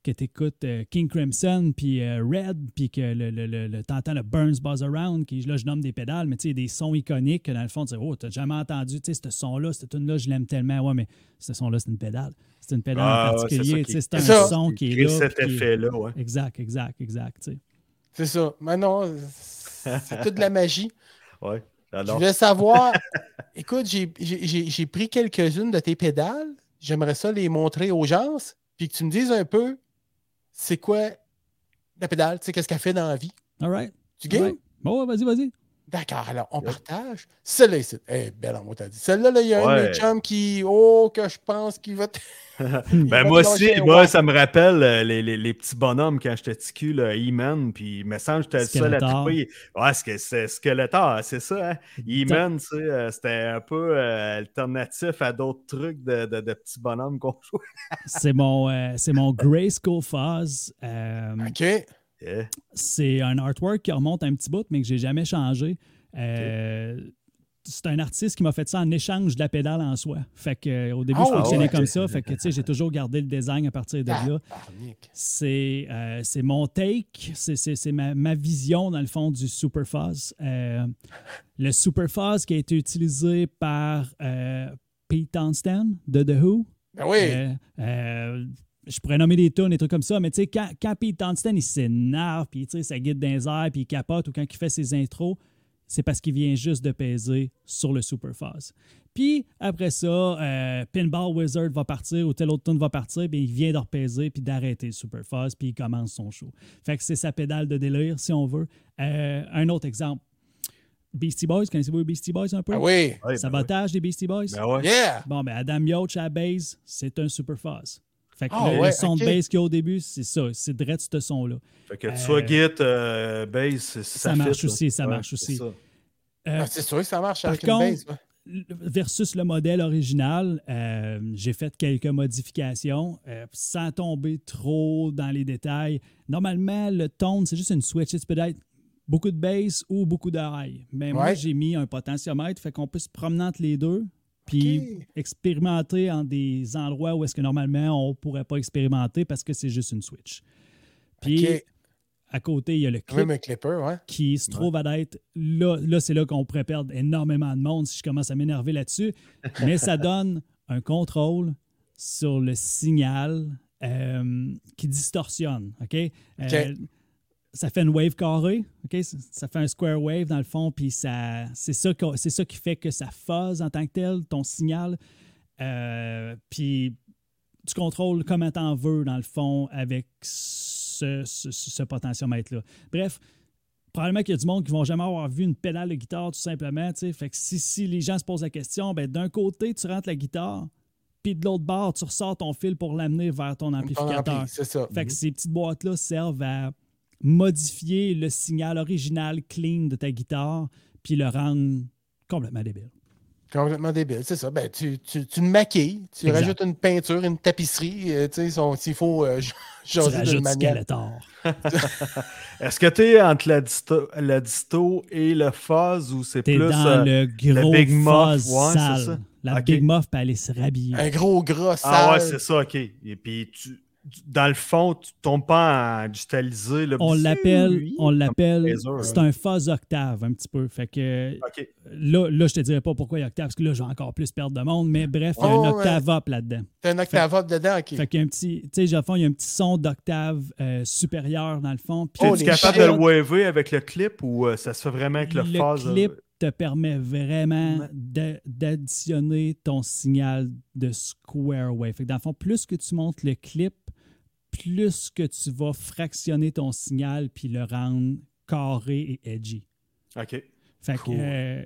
que t'écoutes, euh, King Crimson, puis euh, Red, puis que le, le, le, le- t'entends le Burns Buzz Around, qui là, je nomme des pédales, mais tu sais, des sons iconiques que dans le fond, tu oh, t'as jamais entendu, tu sais, ce son-là, cette tune-là, je l'aime tellement. Ouais, mais ce son-là, c'est une pédale. C'est une pédale Ah, en c'est particulier, qui- c'est un ça. son qui est crée là. cet puis qui est- effet-là, ouais. Exact, exact, exact, tu sais. C'est ça. Mais non, c'est toute de la magie. Ouais. Je voulais savoir. Écoute, j'ai- j'ai j'ai- j'ai pris quelques-unes de tes pédales. J'aimerais ça les montrer aux gens. Puis que tu me dises un peu c'est quoi la pédale, tu sais, qu'est-ce qu'elle fait dans la vie? All right. Tu game? Ouais. Bon, vas-y, vas-y. D'accord, alors on partage. Celle-là ici. Eh, belle en mot, t'as dit. Celle-là, là, il y a un de Ouais. mes chums qui. Oh, que je pense qu'il va. te- il Ben va moi aussi, moi, ça me rappelle euh, les, les- les petits bonhommes quand j'étais petit cul, là, E-Man, puis il me semble que j'étais le seul à triper. Ouais, c'est c'est Skeletor, c'est ça, hein? E-Man, tu sais, euh, c'était un peu euh, alternatif à d'autres trucs de, de- de petits bonhommes qu'on jouait. C'est mon, euh, c'est mon Fuzz. Euh, OK. Yeah. C'est un artwork qui remonte un petit bout, mais que j'ai jamais changé. Euh, C'est un artiste qui m'a fait ça en échange de la pédale en soi. Fait que, euh, au début, Ah je fonctionnais ouais. comme ça. Fait que, j'ai toujours gardé le design à partir de là. C'est euh, c'est mon take, c'est- ma, ma vision, dans le fond, du Super Fuzz. Euh, le Super Fuzz qui a été utilisé par Pete Townshend de The Who. Ben oui. Je pourrais nommer des tunes, des trucs comme ça, mais tu sais, quand, quand Pete Townshend, il s'énerve, puis tu sais, ça guide dans les airs, puis il capote, ou quand il fait ses intros, c'est parce qu'il vient juste de peser sur le Super Fuzz. Puis après ça, euh, Pinball Wizard va partir, ou tel autre tune va partir, puis il vient de repaiser, puis d'arrêter le Super Fuzz, puis il commence son show. Fait que c'est sa pédale de délire, si on veut. Euh, un autre exemple. Beastie Boys, connaissez-vous les Beastie Boys un peu? Ah oui. Ben Sabotage des Beastie Boys? Ben. Yeah. Bon, ben Adam Yoch à la base, c'est un super fuzz. Fait que Ah le, son de bass qu'il y a au début, c'est ça. C'est direct ce son-là. Fait que tu Euh, sois Git, euh, Bass, ça, ça marche fit, aussi, ça Ouais, marche c'est aussi. ça. Euh, Ah, c'est sûr que ça marche par avec contre, une base. ouais. l- versus le modèle original, euh, j'ai fait quelques modifications euh, sans tomber trop dans les détails. Normalement, le tone, c'est juste une switch. Ça peut être beaucoup de bass ou beaucoup high. Mais moi, j'ai mis un potentiomètre, fait qu'on peut se promener entre les deux, puis expérimenter en des endroits où est-ce que normalement on pourrait pas expérimenter parce que c'est juste une switch. Puis à côté, il y a le clip clipper, ouais. qui se trouve à être là, là c'est là qu'on pourrait perdre énormément de monde si je commence à m'énerver là-dessus. Mais ça donne un contrôle sur le signal euh, qui distorsionne. OK? Euh, OK. Ça fait une wave carrée, OK? Ça- fait un square wave dans le fond, puis ça, c'est ça, c'est ça qui fait que ça fuzz en tant que tel, ton signal. Euh, puis tu contrôles comment t'en veux, dans le fond, avec ce, ce, ce potentiomètre-là. Bref, probablement qu'il y a du monde qui vont jamais avoir vu une pédale de guitare, tout simplement. tu sais. Fait que si, si les gens se posent la question, ben, d'un côté, tu rentres la guitare, puis de l'autre bord, tu ressors ton fil pour l'amener vers ton amplificateur. ampli, C'est ça. Fait que ces petites boîtes-là servent à modifier le signal original clean de ta guitare, puis le rendre complètement débile. Complètement débile, c'est ça. Ben, tu, tu, tu le maquilles, tu Exact. rajoutes une peinture, une tapisserie, euh, tu sais, s'il faut euh, d'une rajoutes manière. Skeletor. Est-ce que tu es entre la disto, la disto et le fuzz ou c'est T'es plus. dans euh, le gros Big Muff, fuzz ouais, c'est sale. ça. La. Big Muff peut aller se rhabiller. Un gros gras sale. Ah ouais, c'est ça, OK. Et puis, tu- dans le fond, tu tombes pas en digitalisé. Là, On l'appelle, on l'appelle, laser, c'est un fuzz octave un petit peu. Fait que là, là, je te dirais pas pourquoi il y a octave, parce que là, je vais encore plus perdre de monde, mais bref, il y a Oh, un ouais. octave up là-dedans. T'as un octave up dedans, ok. Fait qu'il y a un petit, tu sais, fond, il y a un petit son d'octave euh, supérieur dans le fond. Puis Oh, Es-tu les capable shit. de le waver avec le clip ou euh, ça se fait vraiment avec le, le phase? euh, clip te permet vraiment d'a- d'additionner ton signal de square wave. Fait que dans le fond, plus que tu montes le clip, plus que tu vas fractionner ton signal puis le rendre carré et edgy. OK. Fait que, euh,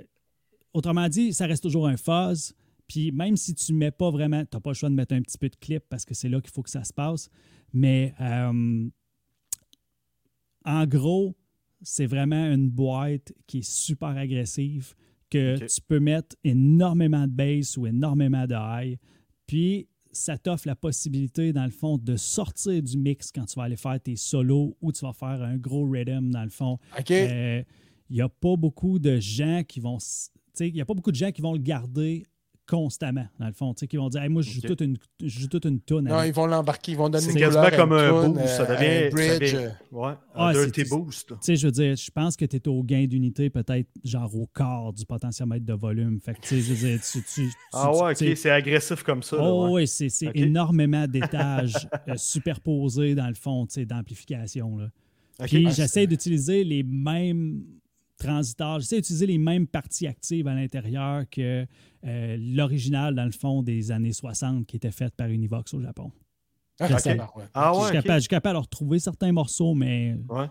autrement dit, ça reste toujours un fuzz. Puis même si tu ne mets pas vraiment, tu n'as pas le choix de mettre un petit peu de clip parce que c'est là qu'il faut que ça se passe. Mais euh, en gros, c'est vraiment une boîte qui est super agressive, que tu peux mettre énormément de bass ou énormément de high. Puis ça t'offre la possibilité, dans le fond, de sortir du mix quand tu vas aller faire tes solos ou tu vas faire un gros rhythm, dans le fond. Ok. Euh, Il n'y a pas beaucoup de gens qui vont. Il n'y a pas beaucoup de gens qui vont le garder constamment, dans le fond. tu sais, Qui vont dire Hey, Moi, je joue toute une, je joue toute une toune. non, ils vont l'embarquer, ils vont donner une quasiment comme un toune, boost. Ça euh, devient. un ça bridge. devient- ouais, un Ah, dirty boost. Tu sais, je veux dire, je pense que tu es au gain d'unité, peut-être genre au quart du potentiomètre de volume. Fait que, tu sais, je veux dire, tu. tu- tu- Ah ouais, tu OK. C'est agressif comme ça. Oh ouais. oui, c'est énormément d'étages euh, superposés dans le fond tu sais, d'amplification. là. OK. Puis Ah, j'essaie d'utiliser les mêmes transitors, j'essaie d'utiliser les mêmes parties actives à l'intérieur que euh, l'original, dans le fond, des années 60 qui était faite par Univox au Japon. Ah. Ah je, ouais, suis OK. capable, je suis capable de retrouver certains morceaux, mais Ouais.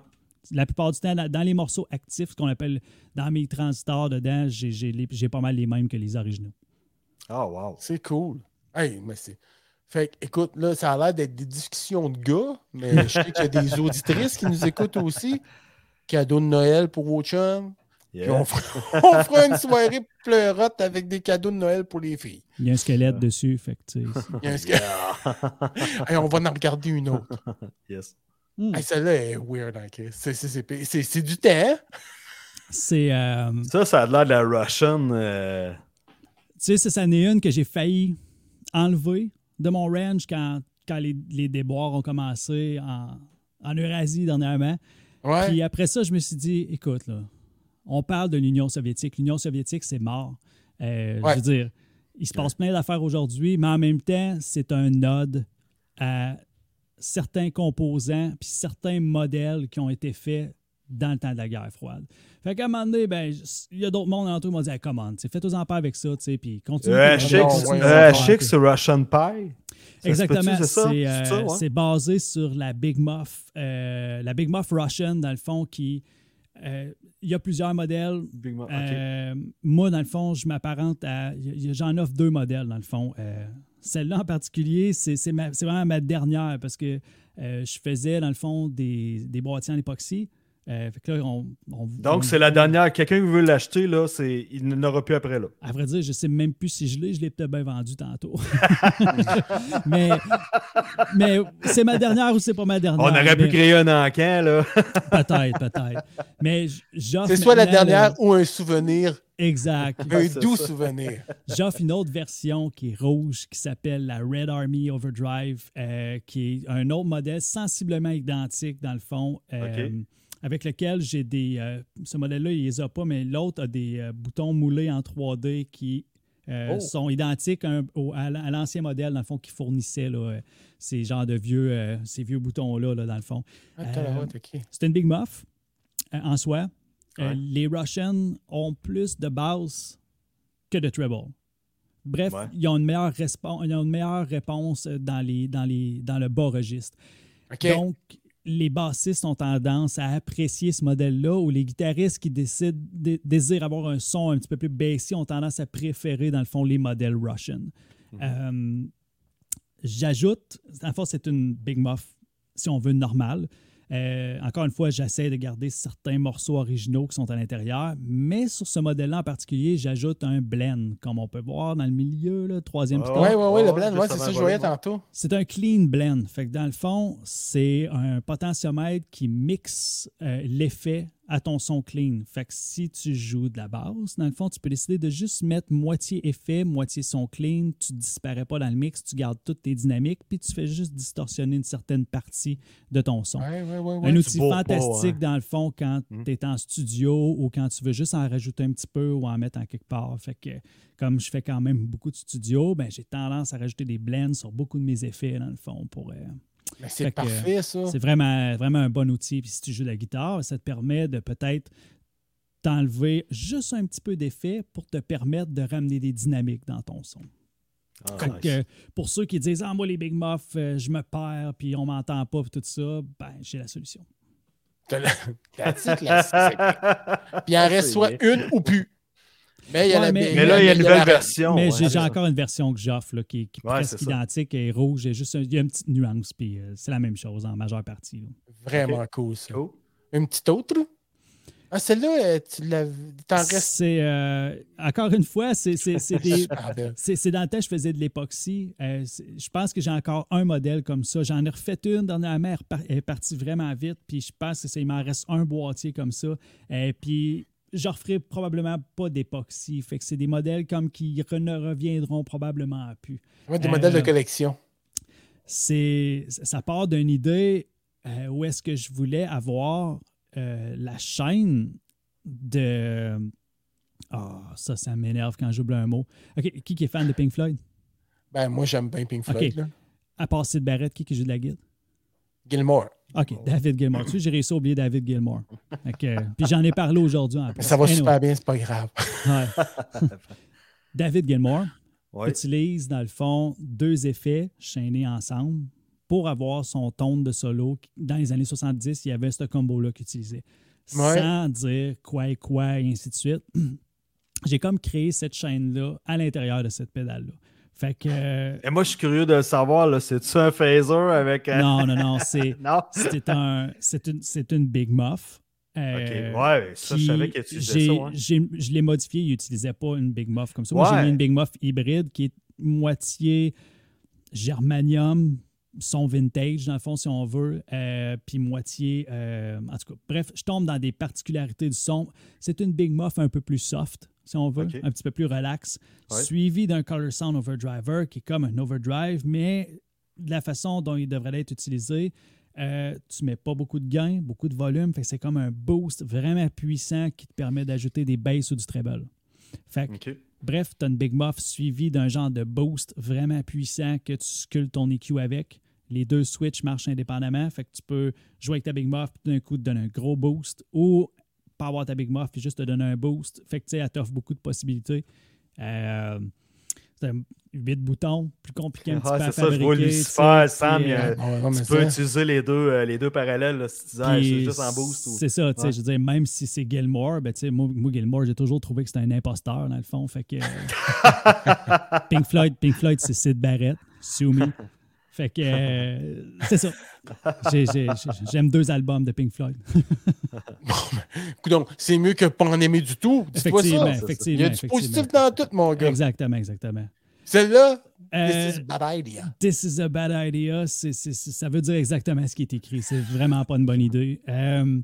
la plupart du temps, dans les morceaux actifs, ce qu'on appelle dans mes transitors dedans, j'ai- pas mal les mêmes que les originaux. Ah, wow. C'est cool. Hey, mais c'est. Fait que, écoute, là, ça a l'air d'être des discussions de gars, mais je sais qu'il y a des auditrices qui nous écoutent aussi. Cadeau de Noël pour vos chums. Puis on, fera, on fera une soirée pleurote avec des cadeaux de Noël pour les filles. Il y a un squelette dessus, fait que Il y a un Hey, on va en regarder une autre. yes. Hmm. Hey, Celle-là est weird, hein, Chris. C'est- c'est- c'est c'est- c'est du euh, Ça, ça a l'air de la Russian. euh, Tu sais, c'est ça n'est une que j'ai failli enlever de mon range quand, quand les, les déboires ont commencé en, en Eurasie dernièrement. Ouais. Puis après ça, je me suis dit, écoute, là, on parle de l'Union soviétique. L'Union soviétique, c'est mort. Euh, Ouais. Je veux dire, il se passe plein d'affaires aujourd'hui, mais en même temps, c'est un nod à certains composants puis certains modèles qui ont été faits dans le temps de la guerre froide. Fait qu'à un moment donné, ben, il y a d'autres mondes en tout qui m'ont dit hey, comment, fais-toi en paix avec ça, tu sais, puis continue. Euh, à euh, c'est Russian Pie. Ça Exactement, c'est euh, ouais? c'est basé sur la Big Muff, euh, la Big Muff Russian, dans le fond, qui. euh, Il y a plusieurs modèles. Big ok. Euh, moi, dans le fond, je m'apparente à. J'en offre deux modèles, dans le fond. Celle-là en particulier, c'est vraiment ma dernière parce que je faisais, dans le fond, des, des boîtiers en époxy. Euh, fait que là, on- on- on- Donc, c'est la dernière. Quelqu'un qui veut l'acheter, là, c'est... il n'aura plus après. là. À vrai dire, je sais même plus si je l'ai. Je l'ai peut-être bien vendu tantôt. mais mais c'est ma dernière ou c'est pas ma dernière. On aurait pu créer un encan, là. Peut-être, peut-être. Mais j'offre. C'est soit la dernière le- ou un souvenir, Exact. un doux ça. souvenir. J'offre une autre version qui est rouge, qui s'appelle la Red Army Overdrive, euh, qui est un autre modèle sensiblement identique dans le fond, euh, OK. Avec lequel j'ai des. euh, ce modèle-là, il les a pas, mais l'autre a des euh, boutons moulés en 3D qui euh, Oh. sont identiques à à l'ancien modèle, dans le fond, qui fournissait là, ces genres de vieux, ces vieux boutons-là, là, dans le fond. Ok. C'est une Big Muff en soi. Ouais. les Russians ont plus de basse que de treble. Bref, Ouais. ils, ont une meilleure ils ont une meilleure réponse dans, les, dans, les, dans le bas registre. Donc, les bassistes ont tendance à apprécier ce modèle-là, ou les guitaristes qui décident, dé- désirent avoir un son un petit peu plus baissé ont tendance à préférer, dans le fond, les modèles Russian. Euh, J'ajoute, en fait, c'est une Big Muff, si on veut, normale. Euh, encore une fois, j'essaie de garder certains morceaux originaux qui sont à l'intérieur, mais sur ce modèle-là en particulier, j'ajoute un blend, comme on peut voir dans le milieu, le troisième piton. Ouais, ouais, ouais, le blend, ouais, c'est ça que je voyais tantôt. C'est un clean blend. Fait que dans le fond, c'est un potentiomètre qui mixe euh, l'effet à ton son clean. Fait que si tu joues de la basse, dans le fond, tu peux décider de juste mettre moitié effet, moitié son clean. Tu disparais pas dans le mix, tu gardes toutes tes dynamiques, puis tu fais juste distorsionner une certaine partie de ton son. Ouais, ouais, ouais, ouais. Un outil pas, fantastique hein. dans le fond quand Mm. tu es en studio ou quand tu veux juste en rajouter un petit peu ou en mettre en quelque part. Fait que comme je fais quand même beaucoup de studio, ben j'ai tendance à rajouter des blends sur beaucoup de mes effets dans le fond pour euh, c'est Fait que, parfait, ça. c'est vraiment, vraiment un bon outil. Puis si tu joues de la guitare, ça te permet de peut-être t'enlever juste un petit peu d'effet pour te permettre de ramener des dynamiques dans ton son. Ah, Fait nice. que, pour ceux qui disent Ah, moi, les Big Muffs, euh, je me perds, puis on m'entend pas, puis tout ça, ben, j'ai la solution. T'as la- c'est- Puis il en reste C'est soit une ou plus. Mais il y en Ouais, a mais- Mais là, il y a une nouvelle version. Mais ouais, j'ai encore une version que j'offre là, qui, est- qui est Ouais, presque identique et rouge. Il y a juste un- il y a une petite nuance, puis euh, c'est la même chose en majeure partie. là. Vraiment cool, ça. Cool. Une petite autre? Ah, celle-là, euh, tu l'as. T'en restes. C'est euh, encore une fois, c'est c'est- c'est. C'est dans le temps, je faisais de l'époxy. Euh, je pense que j'ai encore un modèle comme ça. J'en ai refait une dernièrement, elle est partie vraiment vite. Puis je pense que ça, il m'en reste un boîtier comme ça. Et puis je referai probablement pas d'époxy. Fait que c'est des modèles comme qui ne reviendront probablement plus. Ouais, des Euh, modèles de collection. C'est ça part d'une idée euh, où est-ce que je voulais avoir euh, la chaîne de ah ça ça m'énerve quand j'oublie un mot. Ok, qui qui est fan de Pink Floyd? Ben, moi, j'aime bien Pink Floyd. Là. À part Sid Barrett, qui, qui joue de la guitare? Gilmore. OK, David Gilmour. Tu sais, j'ai réussi à oublier David Gilmour. Fait que, puis j'en ai parlé aujourd'hui en Mais plus. ça va Anyway, super bien, c'est pas grave. ouais. David Gilmour Ouais. utilise, dans le fond, deux effets chaînés ensemble pour avoir son tone de solo. Dans les années 70, il y avait ce combo-là qu'il utilisait. Ouais. Sans dire quoi et quoi, et ainsi de suite. J'ai comme créé cette chaîne-là à l'intérieur de cette pédale-là. Fait que... euh, Et moi, je suis curieux de savoir, c'est-tu un phaser avec un. non, non, non, c'est... Non? C'est un, c'est une, une Big Muff. euh, Ok, ouais, ça, je savais qu'il utilisait ça. ouais. Je l'ai modifié, il n'utilisait pas une Big Muff comme ça. Moi, Ouais. j'ai mis une Big Muff hybride qui est moitié germanium, son vintage, dans le fond, si on veut, euh, puis moitié. euh, en tout cas, bref, je tombe dans des particularités du son. C'est une Big Muff un peu plus soft, si on veut, un petit peu plus relax, Ouais. suivi d'un Color Sound Overdriver qui est comme un overdrive, mais de la façon dont il devrait être utilisé, euh, tu mets pas beaucoup de gain, beaucoup de volume, fait que c'est comme un boost vraiment puissant qui te permet d'ajouter des basses ou du treble. Fait que, bref, tu as une Big Muff suivi d'un genre de boost vraiment puissant que tu sculptes ton EQ avec. Les deux switches marchent indépendamment, fait que tu peux jouer avec ta Big Muff, puis d'un coup te donner un gros boost, ou pas avoir ta Big Muff, puis juste te donner un boost. Fait que tu sais, elle t'offre beaucoup de possibilités. Euh, c'est un 8 boutons, plus compliqué un petit Ouais, peu à c'est ça, je vois Lucifer, Sam, euh, Ah Tu peux ça- utiliser les deux, euh, les deux parallèles là, si tu dis ah, puis c'est juste en boost. Ou... C'est ça, tu sais, Ouais. je veux dire, même si c'est Gilmore, ben, tu sais, moi, moi, Gilmore, j'ai toujours trouvé que c'était un imposteur, dans le fond. Fait que euh, Pink Floyd, Pink Floyd, c'est Sid Barrett, Sue Me. Fait que euh, c'est ça. J'ai- j'ai- j'ai- J'aime deux albums de Pink Floyd. Donc, c'est mieux que pas en aimer du tout. Dis-toi Effectivement, ça. Il y a du positif dans tout, mon gars. Exactement, exactement. Celle-là, Euh, this is a bad idea. This is a bad idea. Ça veut dire exactement ce qui est écrit. C'est vraiment pas une bonne idée. Euh,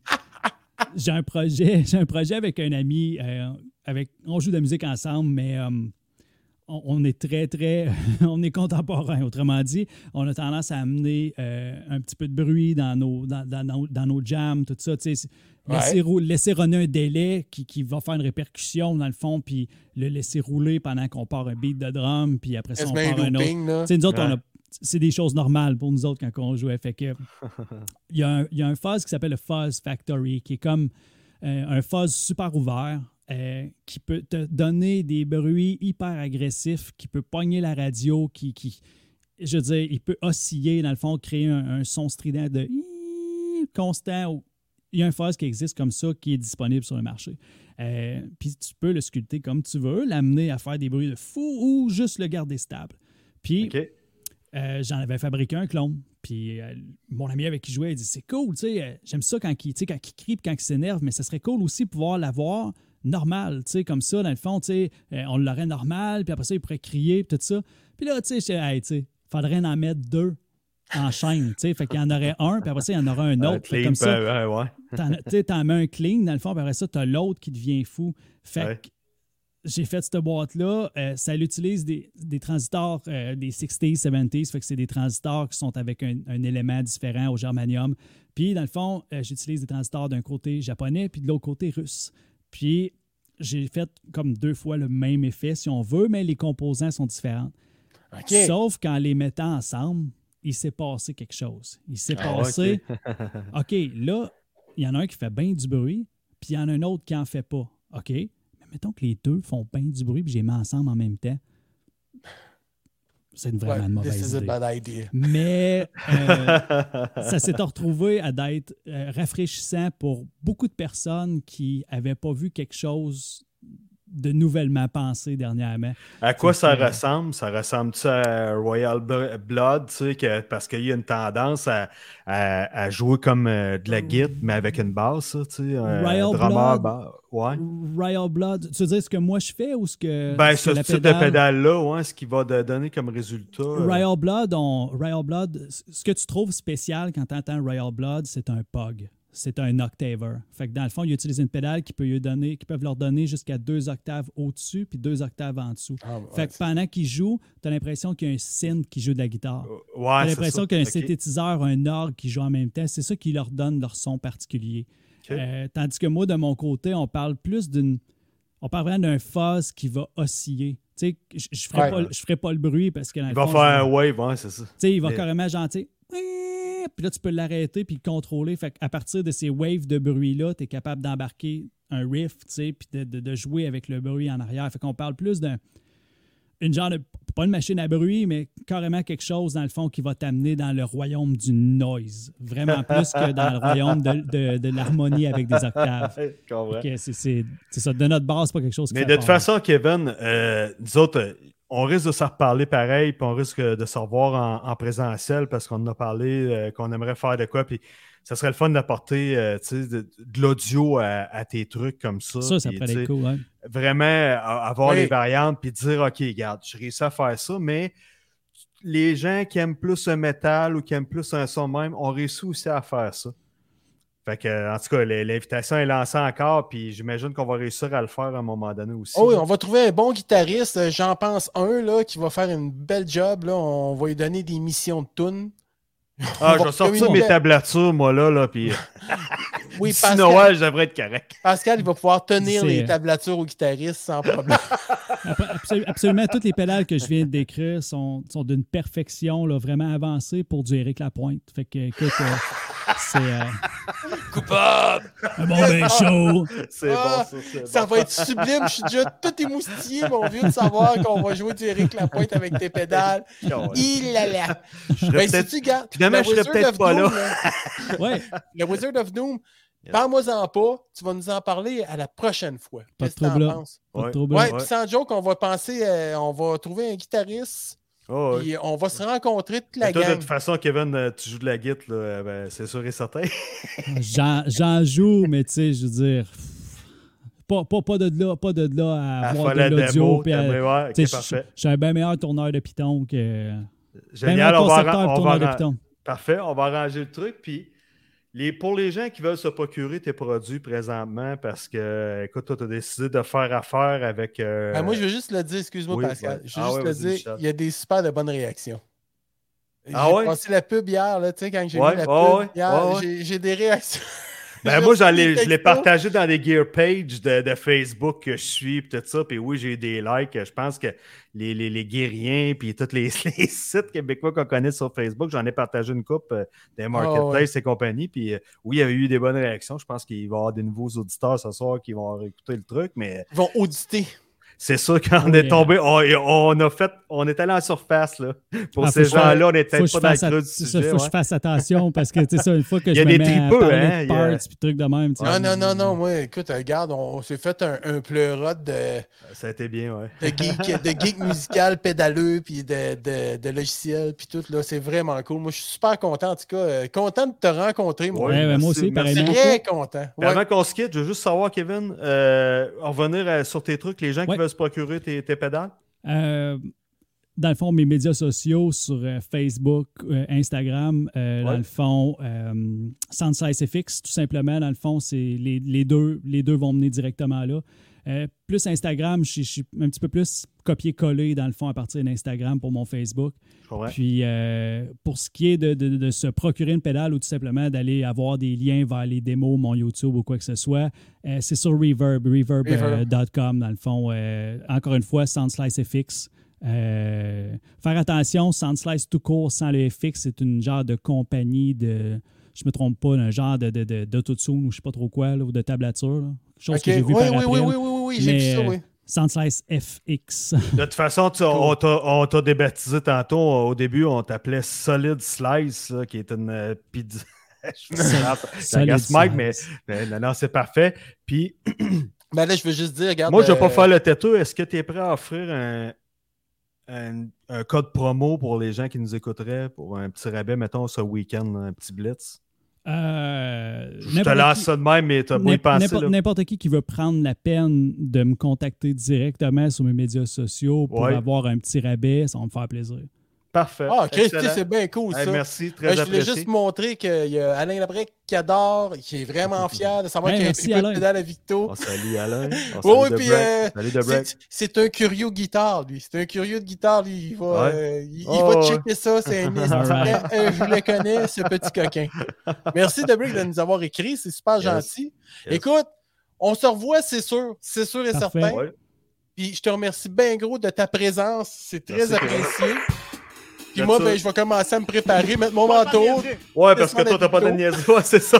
j'ai un projet, j'ai un projet avec un ami. avec, on joue de la musique ensemble, mais on, on est très, très. on est contemporain. Autrement dit, on a tendance à amener euh, un petit peu de bruit dans nos, dans, dans nos, dans nos jams, tout ça. Laisser, runner un délai qui, qui va faire une répercussion dans le fond, puis le laisser rouler pendant qu'on part un beat de drum, puis après ça, on part un autre. nous autres, on a- c'est des choses normales pour nous autres quand on jouait. Fait que, il, y a un, il y a un fuzz qui s'appelle le Fuzz Factory, qui est comme euh, un fuzz super ouvert, euh, qui peut te donner des bruits hyper agressifs, qui peut pogner la radio, qui, qui je veux dire, il peut osciller, dans le fond, créer un, un son strident de constant. Il y a un fuzz qui existe comme ça, qui est disponible sur le marché. Euh, Puis tu peux le sculpter comme tu veux, l'amener à faire des bruits de fou ou juste le garder stable. Puis euh, j'en avais fabriqué un clone. Puis euh, mon ami avec qui je jouais, il dit C'est cool, tu sais, j'aime ça quand il, quand il crie quand il s'énerve, mais ce serait cool aussi pouvoir l'avoir normal, tu sais, comme ça, dans le fond, tu sais, euh, on l'aurait normal, puis après ça, il pourrait crier, puis tout ça. Puis là, tu sais, hey, tu sais, faudrait en mettre deux. en chaîne. tu sais. Fait qu'il y en aurait un, puis après ça, il y en aura un Euh, autre. Fait clean, comme ça, ouais, ouais. t'en, tu sais, t'en mets un clean dans le fond, puis après ça, t'as l'autre qui devient fou. Fait Ouais. que j'ai fait cette boîte-là. euh, ça utilise des, des transistors euh, des 60s, 70s. Fait que c'est des transistors qui sont avec un, un élément différent au germanium. Puis, dans le fond, euh, j'utilise des transistors d'un côté japonais puis de l'autre côté russe. Puis, j'ai fait comme deux fois le même effet, si on veut, mais les composants sont différents. Sauf qu'en les mettant ensemble, il s'est passé quelque chose. Il s'est Ah, passé. OK, là, il y en a un qui fait bien du bruit, puis il y en a un autre qui en fait pas. OK, mais mettons que les deux font bien du bruit, puis j'ai mis ensemble en même temps. C'est une vraiment une Ouais, this mauvaise a idée. bad idea. Mais euh, ça s'est retrouvé à d'être euh, rafraîchissant pour beaucoup de personnes qui n'avaient pas vu quelque chose de nouvellement pensé dernièrement. À quoi ça que- ressemble? Ça ressemble-tu à Royal Bl- Blood, tu sais, que- parce qu'il y a une tendance à, à- à jouer comme euh, de la guitare, mais avec une basse, tu sais, un Royal drummer Blood? Ouais. Royal Blood, tu veux dire ce que moi je fais ou ce que. Ben, ce que type de pédale- pédale-là, ouais, ce qui va te donner comme résultat. euh, Royal Blood, on- Royal Blood, ce que tu trouves spécial quand tu entends Royal Blood, c'est un POG. C'est un octaver. Fait que dans le fond, ils utilisent une pédale qui, peut lui donner, qui peuvent leur donner jusqu'à deux octaves au-dessus puis deux octaves en dessous. Ah, ouais, fait que pendant qu'ils jouent, tu as l'impression qu'il y a un synth qui joue de la guitare. Ouais, Tu as c'est l'impression qu'il y a un synthétiseur, un orgue qui joue en même temps. C'est ça qui leur donne leur son particulier. Euh, tandis que moi, de mon côté, on parle plus d'une. On parle vraiment d'un fuzz qui va osciller. Tu sais, je je ferai, Ouais. pas, je ferai pas le bruit parce que dans Il le va fond, faire un wave, ouais, c'est ça. tu sais, il va Mais- carrément gentil. Puis là, tu peux l'arrêter puis le contrôler. À partir de ces waves de bruit-là, tu es capable d'embarquer un riff, tu sais, puis de, de- de jouer avec le bruit en arrière. Fait qu'on parle plus d'un. Une genre de. Pas une machine à bruit, mais carrément quelque chose, dans le fond, qui va t'amener dans le royaume du noise. Vraiment plus que dans le royaume de, de- de l'harmonie avec des octaves. C'est- ça. De notre base, pas quelque chose Mais de toute façon, Kevin, euh, nous autres, euh, on risque de se reparler pareil, puis on risque de se revoir en, en présentiel parce qu'on en a parlé, euh, qu'on aimerait faire de quoi, puis ça serait le fun d'apporter euh, tu sais, de, de l'audio à, à tes trucs comme ça. Ça, ça puis, pourrait être cool. hein. Vraiment euh, avoir Oui. les variantes, puis dire, OK, regarde, j'ai réussi à faire ça, mais les gens qui aiment plus un métal ou qui aiment plus un son même ont réussi aussi à faire ça. Fait que, en tout cas, l'invitation est lancée encore, puis j'imagine qu'on va réussir à le faire à un moment donné aussi. Oh oui, on va trouver un bon guitariste. euh, J'en pense un là, qui va faire une belle job. Là. On va lui donner des missions de tunes. Ah, je va vais sortir mes tablatures, moi, là, là puis Oui, Pascal, Noël, je devrais être correct. Pascal, il va pouvoir tenir les tablatures au guitariste sans problème. Absolument, toutes les pédales que je viens de décrire sont, sont d'une perfection là, vraiment avancée pour du Eric Lapointe. Fait que, écoute, euh, c'est euh, Coupable! un bon ben chaud. C'est Ah, bon, ça, c'est Ça bon. va être sublime. Je suis déjà tout émoustillé, mon vieux, de savoir qu'on va jouer du Eric Lapointe avec tes pédales. Il là là. Ben, si tu gardes. Finalement, le je serais Wizard peut-être of pas Doom, là. Ouais, Le Wizard of Doom, Yeah. parle-moi-en pas. Tu vas nous en parler à la prochaine fois. Pas de Qu'est-ce que t'en penses? pas Ouais. trouble. Ouais, Ouais. puis sans joke, on va penser, euh, on va trouver un guitariste, Oh, puis on va se rencontrer toute la Mais toi, de toute façon, Kevin, euh, tu joues de la guitare, là, euh, ben, c'est sûr et certain. J'en j'en joue, mais tu sais, je veux dire, pas, pas, pas de là, pas de là à de la l'audio. je- parfait. Je suis un bien meilleur tourneur de Python que. Ben Génial, meilleur on va, on va tourneur de Python. Parfait, on va arranger le truc. Puis les, pour les gens qui veulent se procurer tes produits présentement, parce que, écoute, toi, tu as décidé de faire affaire avec. euh, Ah, moi, je veux juste le dire, excuse-moi, oui, Pascal. ouais. Je veux Ah juste ouais, le dire, il y a des super de bonnes réactions. Ah j'ai ouais? passé la pub hier, là, tu sais, quand j'ai Ouais, vu la ouais, pub hier, j'ai des réactions. Ben moi, je l'ai partagé dans les gear pages de, de Facebook que je suis, puis tout ça. Puis oui, j'ai eu des likes. Je pense que les, les, les guerriens, puis tous les, les sites québécois qu'on connaît sur Facebook, j'en ai partagé une coupe euh, des marketplaces et compagnie. Puis euh, oui, il y avait eu des bonnes réactions. Je pense qu'il va y avoir des nouveaux auditeurs ce soir qui vont écouter le truc, mais Ils vont auditer. C'est sûr qu'on Oui, est tombé, on, on a fait, on est allé en surface, là. Pour Ah, ces je- gens-là, on je pas dans le creux du c'est ça, sujet. faut que je fasse attention parce que tu sais ça une fois que Il y je a me des mets à tripeux, parler hein, de il y a- parts puis trucs de même. Non, non, non, non, moi, écoute, regarde, on, on s'est fait un, un pleurote de, Ça a été bien, ouais. de geek, de geek musical pédaleux, puis de, de, de logiciel, puis tout, là, c'est vraiment cool. Moi, je suis super content, en tout cas. euh, content de te rencontrer, moi. Ouais, ouais, moi merci, aussi, pareillement. Très content. Avant qu'on se quitte, je veux juste savoir, Kevin, euh, en revenir euh, sur tes trucs, les gens qui veulent se procurer tes, tes pédales? Euh, dans le fond, mes médias sociaux sur euh, Facebook, euh, Instagram, euh, dans le fond, euh, FX, tout simplement. Dans le fond, c'est les, les deux, les deux vont mener directement là. Plus Instagram, je suis un petit peu plus copier-coller, dans le fond, à partir d'Instagram pour mon Facebook. Puis, euh, pour ce qui est de, de- de se procurer une pédale ou tout simplement d'aller avoir des liens vers les démos, mon YouTube ou quoi que ce soit, euh, c'est sur Reverb, reverb.com, dans le fond. Euh, encore une fois, Soundslice FX. Euh, faire attention, Soundslice tout court sans le FX, c'est une genre de compagnie de, je me trompe pas, un genre de, de, de, ou je sais pas trop quoi, là, ou de tablature. là. Chose Ok, que j'ai oui, vu par oui, après, oui, là. oui, oui, oui, j'ai vu ça, euh, oui. Soundslice FX. De toute façon, tu- on t'a- on t'a débaptisé tantôt. Au début, on t'appelait Solid Slice, là, qui est une euh, pizza. Je me Mike, mais, mais non, non, c'est parfait. Puis, Mais là, je veux juste dire, regarde. moi, je ne vais pas euh, faire le têteux. Est-ce que tu es prêt à offrir un, un, un code promo pour les gens qui nous écouteraient pour un petit rabais, mettons, ce week-end, un petit blitz? Euh, Je te n'importe lance qui- ça de même, mais tu as beau y N'imp- penser. N'importe qui qui veut prendre la peine de me contacter directement sur mes médias sociaux pour Ouais. avoir un petit rabais, ça va me faire plaisir. Parfait. Ah, Christy, c'est bien cool, Hey, ça. merci, très Euh, je voulais apprécié. juste montrer qu'il y a Alain Labrec qui adore, qui est vraiment fier de savoir Hey, qu'il y a un petit peu de à Victo. On salue Alain. On Oui, oui, puis euh, Salut c'est- un curieux guitare, lui. C'est un curieux de guitare, lui. Il va, Ouais. euh, il, il Oh, va ouais. checker ça. C'est un euh, Je le connais, ce petit coquin. Merci, The Break, de nous avoir écrit. C'est super Yes. gentil. Yes. Écoute, on se revoit, c'est sûr. C'est sûr et Parfait. certain. Ouais. Puis je te remercie bien gros de ta présence. C'est très Merci, apprécié. Puis moi, ben, je vais commencer à me préparer, mettre mon manteau. Ouais, parce que toi, t'as pas de niaiserie. Ouais, c'est ça.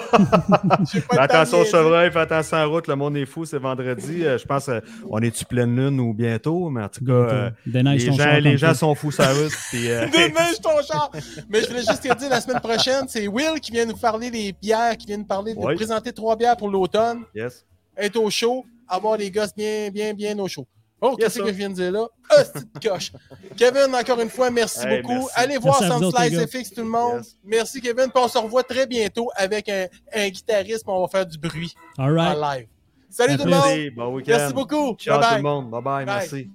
Attention au chevreuil, fais attention en route. Le monde est fou, c'est vendredi. Euh, je pense euh, on est-tu pleine lune ou bientôt, mais en tout cas, euh, les gens, char les comme gens toi. sont fous, ça route. Puis, euh, Déneige ton char! Mais je voulais juste te dire, la semaine prochaine, c'est Will qui vient nous parler des bières, qui vient nous parler de présenter trois bières pour l'automne, yes. être au chaud, avoir les gosses bien, bien, bien au chaud. Oh, qu'est-ce que je viens de dire là? Ah, petite coche. Kevin, encore une fois, merci Hey, beaucoup. merci. Allez voir Soundslice. FX, tout le monde. Yes. Merci, Kevin. Puis on se revoit très bientôt avec un, un guitariste, puis on va faire du bruit All right. en live. Salut À tout le monde! Merci, bon week-end. Merci beaucoup. Ciao Bye tout bye. le monde. Bye bye, Bye. merci.